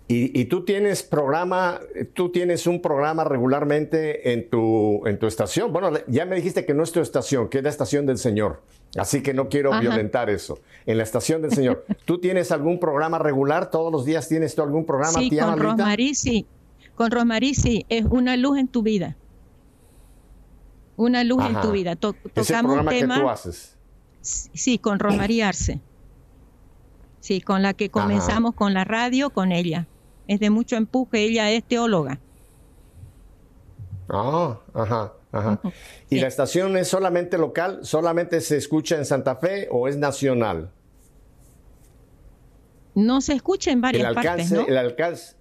Y, tú tienes programa, tú tienes un programa regularmente en tu, en tu estación. Bueno, ya me dijiste que no es tu estación, que es la estación del Señor. Así que no quiero violentar eso. En la estación del Señor. ¿Tú tienes algún programa regular? ¿Todos los días tienes tú algún programa? Sí, con Rosmarí, sí. Con Rosmarí, sí. Es una luz en tu vida. Una luz en tu vida. ¿Es el programa que tú haces? Sí, con Rosmarí Arce. Sí, con la que comenzamos con la radio, con ella. Es de mucho empuje, ella es teóloga. Ah, ajá, ajá. ¿Y la estación es solamente local? ¿Solamente se escucha en Santa Fe o es nacional? No se escucha en varias el alcance, partes, El alcance.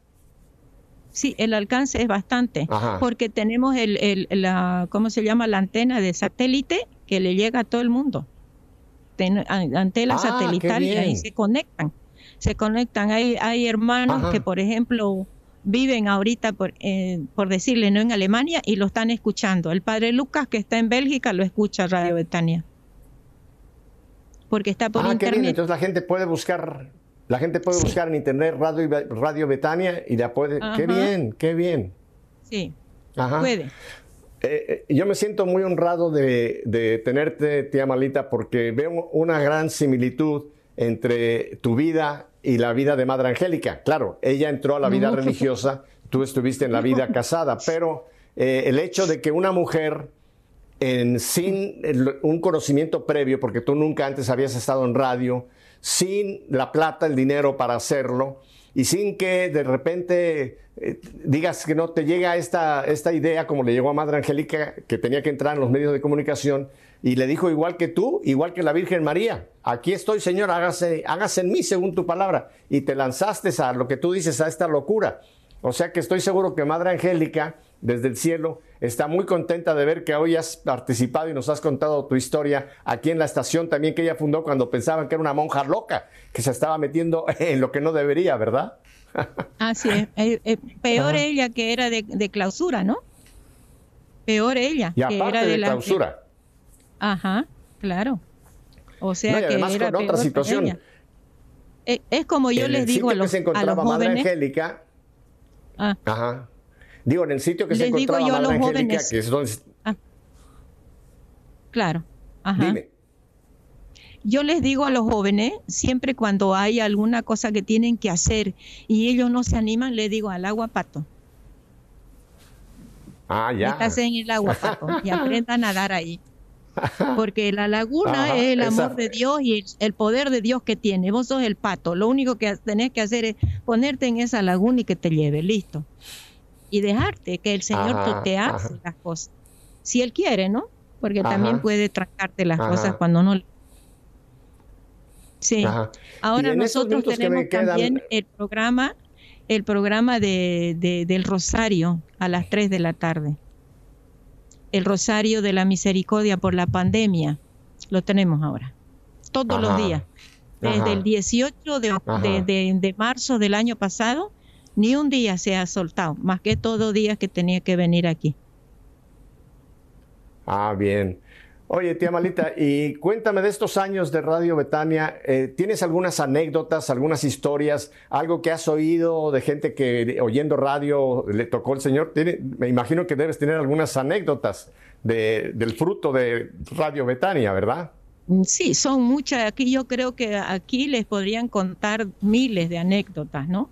Sí, el alcance es bastante, porque tenemos el, el, la, ¿cómo se llama? La antena de satélite que le llega a todo el mundo antenas ah, satelitales y se conectan. Se conectan. Hay, hay hermanos que, por ejemplo, viven ahorita, por, eh, por decirle, no en Alemania y lo están escuchando. El padre Lucas, que está en Bélgica, lo escucha Radio Betania. Porque está por ah, internet. Entonces la gente puede buscar, la gente puede buscar en internet Radio, Radio Betania y la puede. Qué bien, qué bien. Sí. Puede. Eh, eh, yo me siento muy honrado de, tenerte, tía Malita, porque veo una gran similitud entre tu vida y la vida de Madre Angélica. Claro, ella entró a la vida religiosa, tú estuviste en la vida casada, pero eh, el hecho de que una mujer sin un conocimiento previo, porque tú nunca antes habías estado en radio, sin la plata, el dinero para hacerlo, y sin que de repente eh, digas que no te llega esta, esta idea, como le llegó a Madre Angélica, que tenía que entrar en los medios de comunicación, y le dijo igual que tú, igual que la Virgen María, aquí estoy Señor, hágase, hágase en mí según tu palabra, y te lanzaste a lo que tú dices, a esta locura. O sea que estoy seguro que Madre Angélica, desde el cielo, está muy contenta de ver que hoy has participado y nos has contado tu historia aquí en la estación también que ella fundó cuando pensaban que era una monja loca, que se estaba metiendo en lo que no debería, ¿verdad? Así es. Eh, eh, peor ella que era de, clausura, ¿no? Peor ella. que era de, clausura. Ajá, claro. O sea que además era con otra situación. Eh, es como yo les digo a los, que se encontraba Madre Angélica, Ah. Ajá. Digo, en el sitio que se encontraba Madre Angélica, que es donde... Ah. Claro. Ajá. Dime. Yo les digo a los jóvenes, siempre cuando hay alguna cosa que tienen que hacer y ellos no se animan, les digo al agua pato. Ah, ya. Estás en el agua pato y aprendan a nadar ahí. Porque la laguna es el amor de Dios y el, poder de Dios que tiene. Vos sos el pato. Lo único que tenés que hacer es ponerte en esa laguna y que te lleve. Listo. y dejarte que el Señor te hace las cosas. Si Él quiere, ¿no? Porque también puede trancarte las cosas cuando no. Sí. Ahora nosotros tenemos también el programa, el programa de, del Rosario a las 3 de la tarde. El Rosario de la Misericordia por la pandemia. Lo tenemos ahora. Todos los días. Desde el 18 de, de, marzo del año pasado, ni un día se ha soltado, más que todos días que tenía que venir aquí. Ah, bien. Oye, tía Malita, y cuéntame de estos años de Radio Betania, eh, ¿tienes algunas anécdotas, algunas historias, algo que has oído de gente que oyendo radio le tocó el Señor? me imagino que debes tener algunas anécdotas del fruto de Radio Betania, ¿verdad? Mm, sí, son muchas. Aquí yo creo que aquí les podrían contar miles de anécdotas, ¿no?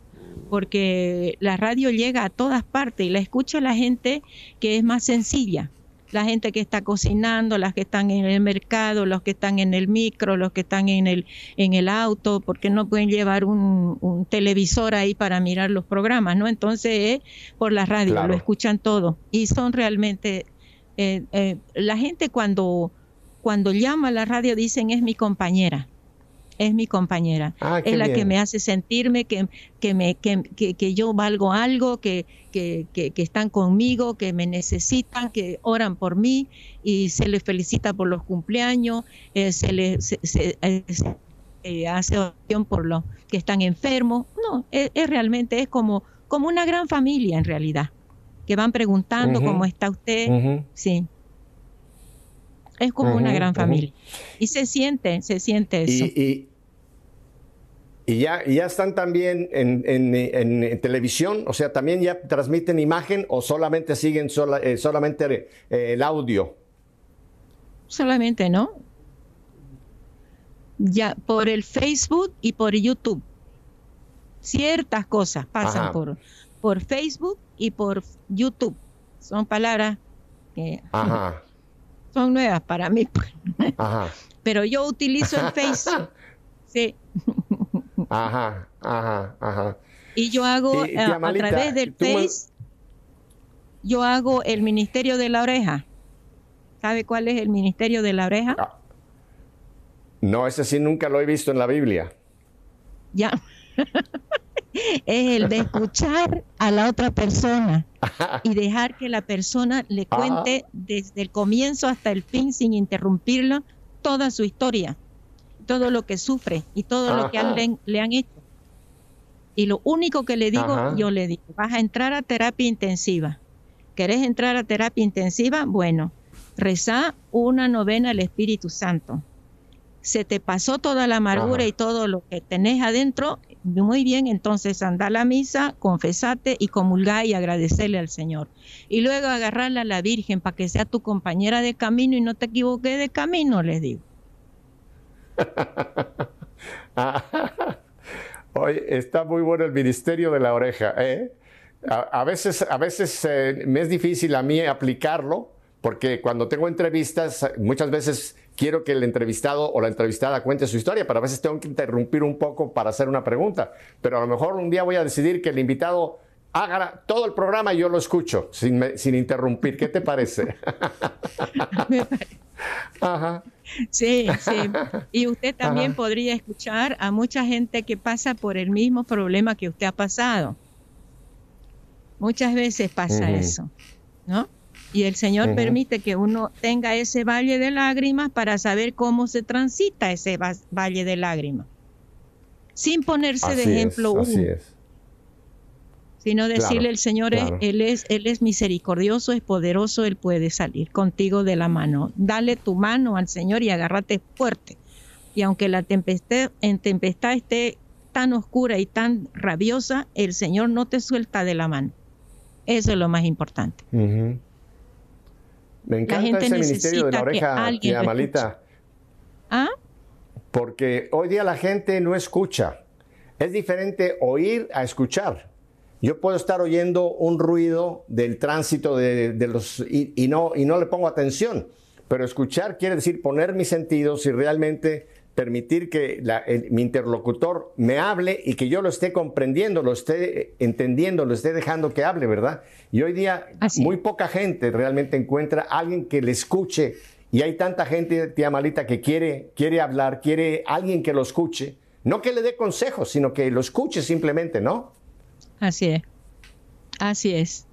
Porque la radio llega a todas partes y la escucha la gente que es más sencilla la gente que está cocinando, las que están en el mercado, los que están en el micro, los que están en el, en el auto, porque no pueden llevar un, televisor ahí para mirar los programas, ¿no? Entonces, por la radio, lo escuchan todo. Y son realmente, eh, eh, la gente cuando, cuando llama a la radio dicen es mi compañera es mi compañera. Ah, es la que me hace sentirme que, que, me, que, que, yo valgo algo, que, que, están conmigo, que me necesitan, que oran por mí y se les felicita por los cumpleaños, eh, se les eh, eh, hace oración por los que están enfermos. No, es, realmente es como, como una gran familia en realidad, que van preguntando cómo está usted. Sí es como una gran familia. Y se siente, se siente eso. Y, y, ya, ya están también en, televisión, o sea, también ya transmiten imagen o solamente siguen eh, solamente eh, el audio. Solamente, ¿no? Ya por el Facebook y por YouTube. Ciertas cosas pasan por, por Facebook y por YouTube. Son palabras que... Ajá son nuevas para mí. Pues. Ajá. Pero yo utilizo el Facebook. sí. Ajá, ajá, ajá. Y yo hago eh, a, través del Face, yo hago el Ministerio de la Oreja. ¿Sabe cuál es el Ministerio de la Oreja? Ah. No, ese sí nunca lo he visto en la Biblia. Ya. es el de escuchar a la otra persona y dejar que la persona le cuente desde el comienzo hasta el fin sin interrumpirlo toda su historia, todo lo que sufre y todo lo que le, han hecho. Y lo único que le digo, yo le digo, vas a entrar a terapia intensiva. ¿Querés entrar a terapia intensiva? Bueno, reza una novena al Espíritu Santo. Se te pasó toda la amargura y todo lo que tenés adentro, muy bien, entonces anda a la misa, confesate y comulgá y agradecerle al Señor. Y luego agarrarla a la Virgen para que sea tu compañera de camino y no te equivoques de camino, les digo. Oye, está muy bueno el ministerio de la oreja. ¿eh? A, veces, a veces eh, me es difícil a mí aplicarlo porque cuando tengo entrevistas, muchas veces quiero que el entrevistado o la entrevistada cuente su historia, pero a veces tengo que interrumpir un poco para hacer una pregunta. Pero a lo mejor un día voy a decidir que el invitado haga todo el programa y yo lo escucho sin, sin interrumpir. ¿Qué te parece? Ajá. Sí, sí. Y usted también podría escuchar a mucha gente que pasa por el mismo problema que usted ha pasado. Muchas veces pasa eso, ¿no? Y el Señor permite que uno tenga ese valle de lágrimas para saber cómo se transita ese valle de lágrimas. Sin ponerse de ejemplo uno. Sino decirle al Señor, él, es, él es misericordioso, es poderoso, Él puede salir contigo de la mano. Dale tu mano al Señor y agárrate fuerte. Y aunque la tempestad, en tempestad esté tan oscura y tan rabiosa, el Señor no te suelta de la mano. Eso es lo más importante. Me encanta ese ministerio de la oreja, tía Malita. ¿Ah? Porque hoy día la gente no escucha. Es diferente oír a escuchar. Yo puedo estar oyendo un ruido del tránsito de, los y, no, y no le pongo atención. Pero escuchar quiere decir poner mis sentidos y realmente permitir que mi interlocutor me hable y que yo lo esté comprendiendo, lo esté entendiendo, lo esté dejando que hable, ¿verdad? Y hoy día muy poca gente realmente encuentra a alguien que le escuche y hay tanta gente, tía Malita, que quiere, quiere hablar, quiere alguien que lo escuche, no que le dé consejos, sino que lo escuche simplemente, ¿no? Así es, así es.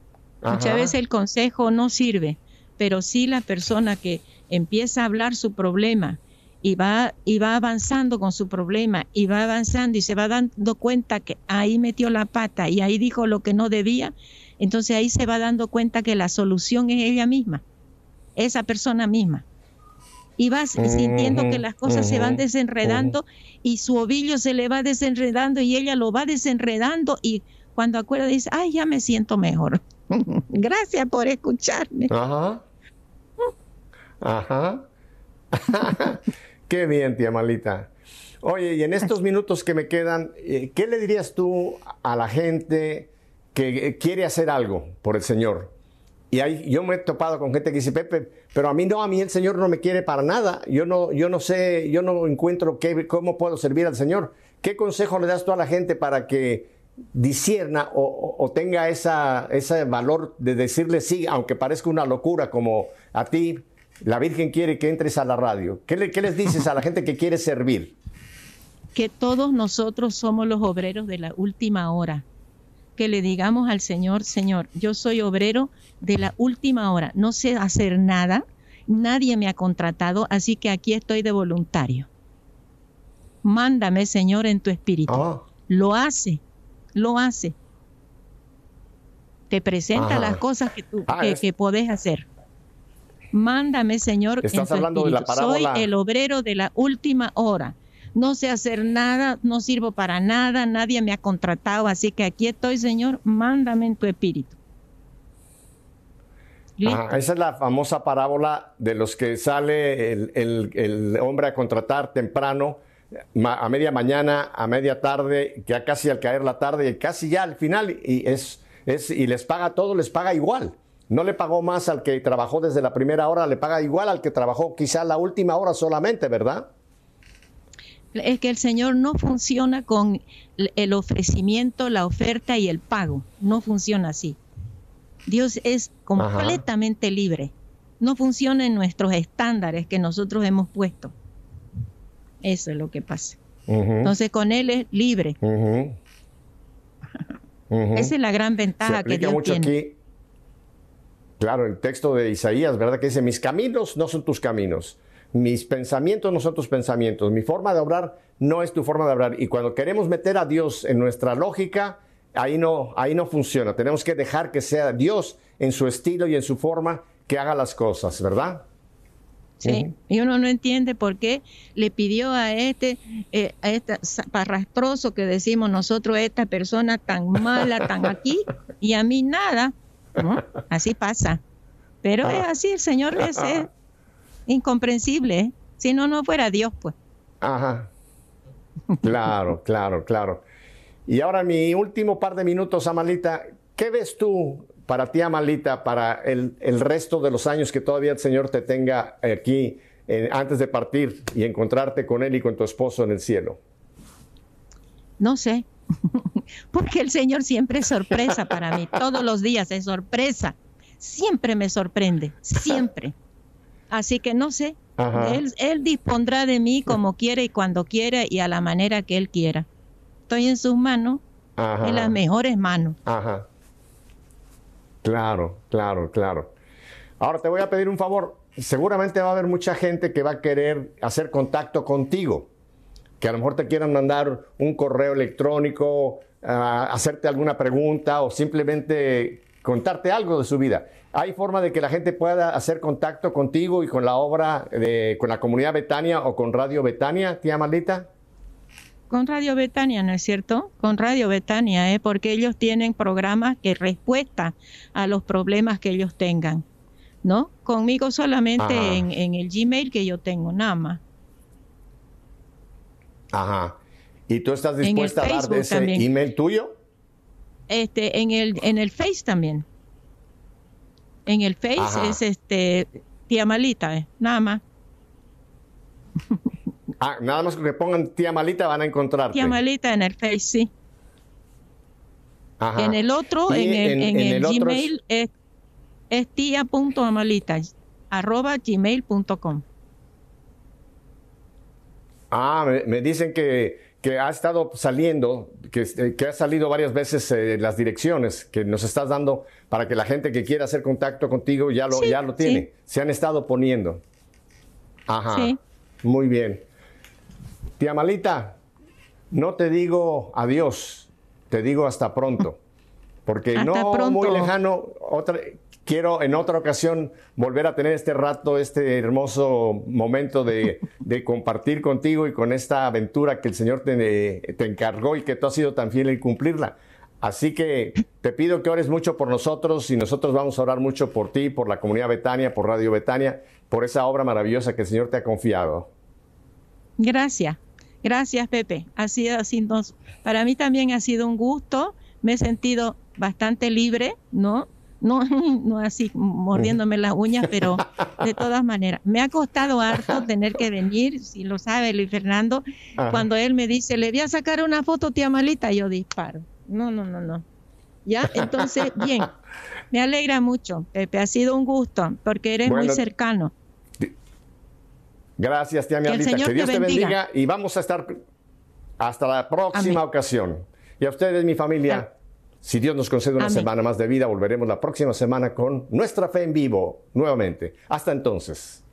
Muchas veces el consejo no sirve, pero sí la persona que empieza a hablar su problema, y va, y va avanzando con su problema y va avanzando y se va dando cuenta que ahí metió la pata y ahí dijo lo que no debía, entonces ahí se va dando cuenta que la solución es ella misma, esa persona misma. Y va sintiendo que las cosas se van desenredando y su ovillo se le va desenredando y ella lo va desenredando y cuando acuerda dice, ay, ya me siento mejor. Gracias por escucharme. Ajá. Ajá. Qué bien, tía Malita. Oye, y en estos minutos que me quedan, eh, ¿qué le dirías tú a la gente que quiere hacer algo por el Señor? Y ahí, yo me he topado con gente que dice, Pepe, pero a mí no, a mí el Señor no me quiere para nada. Yo no, yo no sé, yo no encuentro qué, cómo puedo servir al Señor. ¿Qué consejo le das tú a la gente para que disierna o, tenga esa, ese valor de decirle sí, aunque parezca una locura como a ti, la Virgen quiere que entres a la radio. ¿Qué, les dices a la gente que quiere servir? Que todos nosotros somos los obreros de la última hora. Que le digamos al Señor, Señor, yo soy obrero de la última hora. No sé hacer nada, nadie me ha contratado, así que aquí estoy de voluntario. Mándame, Señor, en tu espíritu. Ah. Lo hace, lo hace. Te presenta las cosas que tú ah, que podés hacer. Mándame, Señor, Estás hablando de la parábola. Soy el obrero de la última hora. No sé hacer nada, no sirvo para nada, nadie me ha contratado, así que aquí estoy, Señor, mándame en tu espíritu. esa es la famosa parábola de los que sale el, hombre a contratar temprano, a media mañana, a media tarde, ya casi al caer la tarde, casi ya al final, y, es, es, y les paga todo, les paga igual. No le pagó más al que trabajó desde la primera hora, le paga igual al que trabajó quizá la última hora solamente, ¿verdad? Es que el Señor no funciona con el ofrecimiento, la oferta y el pago. No funciona así. Dios es completamente libre. No funciona en nuestros estándares que nosotros hemos puesto. Eso es lo que pasa. Entonces con Él es libre. Esa es la gran ventaja que Dios tiene. Claro, el texto de Isaías, ¿verdad? Que dice, mis caminos no son tus caminos, mis pensamientos no son tus pensamientos, mi forma de obrar no es tu forma de obrar. Y cuando queremos meter a Dios en nuestra lógica, ahí no, ahí no funciona. Tenemos que dejar que sea Dios en su estilo y en su forma que haga las cosas, ¿verdad? Sí, y uno no entiende por qué le pidió a este, eh, a este parrastroso que decimos nosotros, esta persona tan mala, tan aquí, y a mí nada. Así pasa. Pero es así, el Señor es, incomprensible. ¿eh? Si no, no fuera Dios, pues. Ajá. Claro, claro, claro. Y ahora mi último par de minutos, Amalita, ¿qué ves tú para ti, Amalita, para el, resto de los años que todavía el Señor te tenga aquí eh, antes de partir y encontrarte con Él y con tu esposo en el cielo? No sé, porque el Señor siempre es sorpresa para mí, todos los días es sorpresa, siempre me sorprende, siempre. Así que no sé, él, dispondrá de mí como quiere y cuando quiera y a la manera que Él quiera. Estoy en sus manos, en las mejores manos. Ajá. Claro, claro, claro. Ahora te voy a pedir un favor. Seguramente va a haber mucha gente que va a querer hacer contacto contigo que a lo mejor te quieran mandar un correo electrónico, hacerte alguna pregunta o simplemente contarte algo de su vida. ¿Hay forma de que la gente pueda hacer contacto contigo y con la obra, de, con la comunidad Betania o con Radio Betania, tía Malita? Con Radio Betania, ¿no es cierto? Con Radio Betania, ¿eh? porque ellos tienen programas que respuesta a los problemas que ellos tengan, ¿no? Conmigo solamente en, en el Gmail que yo tengo, nada más. Ajá. ¿Y tú estás dispuesta a dar ese email tuyo? Este, en el, en el Face también. En el Face es este tía Malita, eh, nada más. Ah, nada más que pongan tía Malita van a encontrar. Tía Malita en el Face, sí. En el otro, en el, Gmail es, es tía.amalita, arroba gmail.com. Ah, me, dicen que, que, ha estado saliendo, que, que ha salido varias veces eh, las direcciones que nos estás dando para que la gente que quiera hacer contacto contigo ya lo, ya lo tiene. Se han estado poniendo. Ajá. Muy bien. Tía Malita, no te digo adiós, te digo hasta pronto. Porque no muy lejano, otra, quiero en otra ocasión volver a tener este rato, este hermoso momento de, compartir contigo y con esta aventura que el Señor te, te, encargó y que tú has sido tan fiel en cumplirla. Así que te pido que ores mucho por nosotros y nosotros vamos a orar mucho por ti, por la comunidad Betania, por Radio Betania, por esa obra maravillosa que el Señor te ha confiado. Gracias. Gracias, Pepe. Ha sido así. Para mí también ha sido un gusto. Me he sentido bastante libre, ¿no? No, no así mordiéndome las uñas, pero de todas maneras. Me ha costado harto tener que venir, si lo sabe Luis Fernando, cuando él me dice, le voy a sacar una foto, tía Malita, yo disparo. No, no, no, no. Ya, entonces, bien. Me alegra mucho, Pepe. Ha sido un gusto, porque eres muy cercano. Gracias, tía Mialita. Que, Dios te bendiga. y vamos a estar hasta la próxima ocasión. Y a ustedes, mi familia, si Dios nos concede una semana más de vida, volveremos la próxima semana con nuestra fe en vivo nuevamente. Hasta entonces.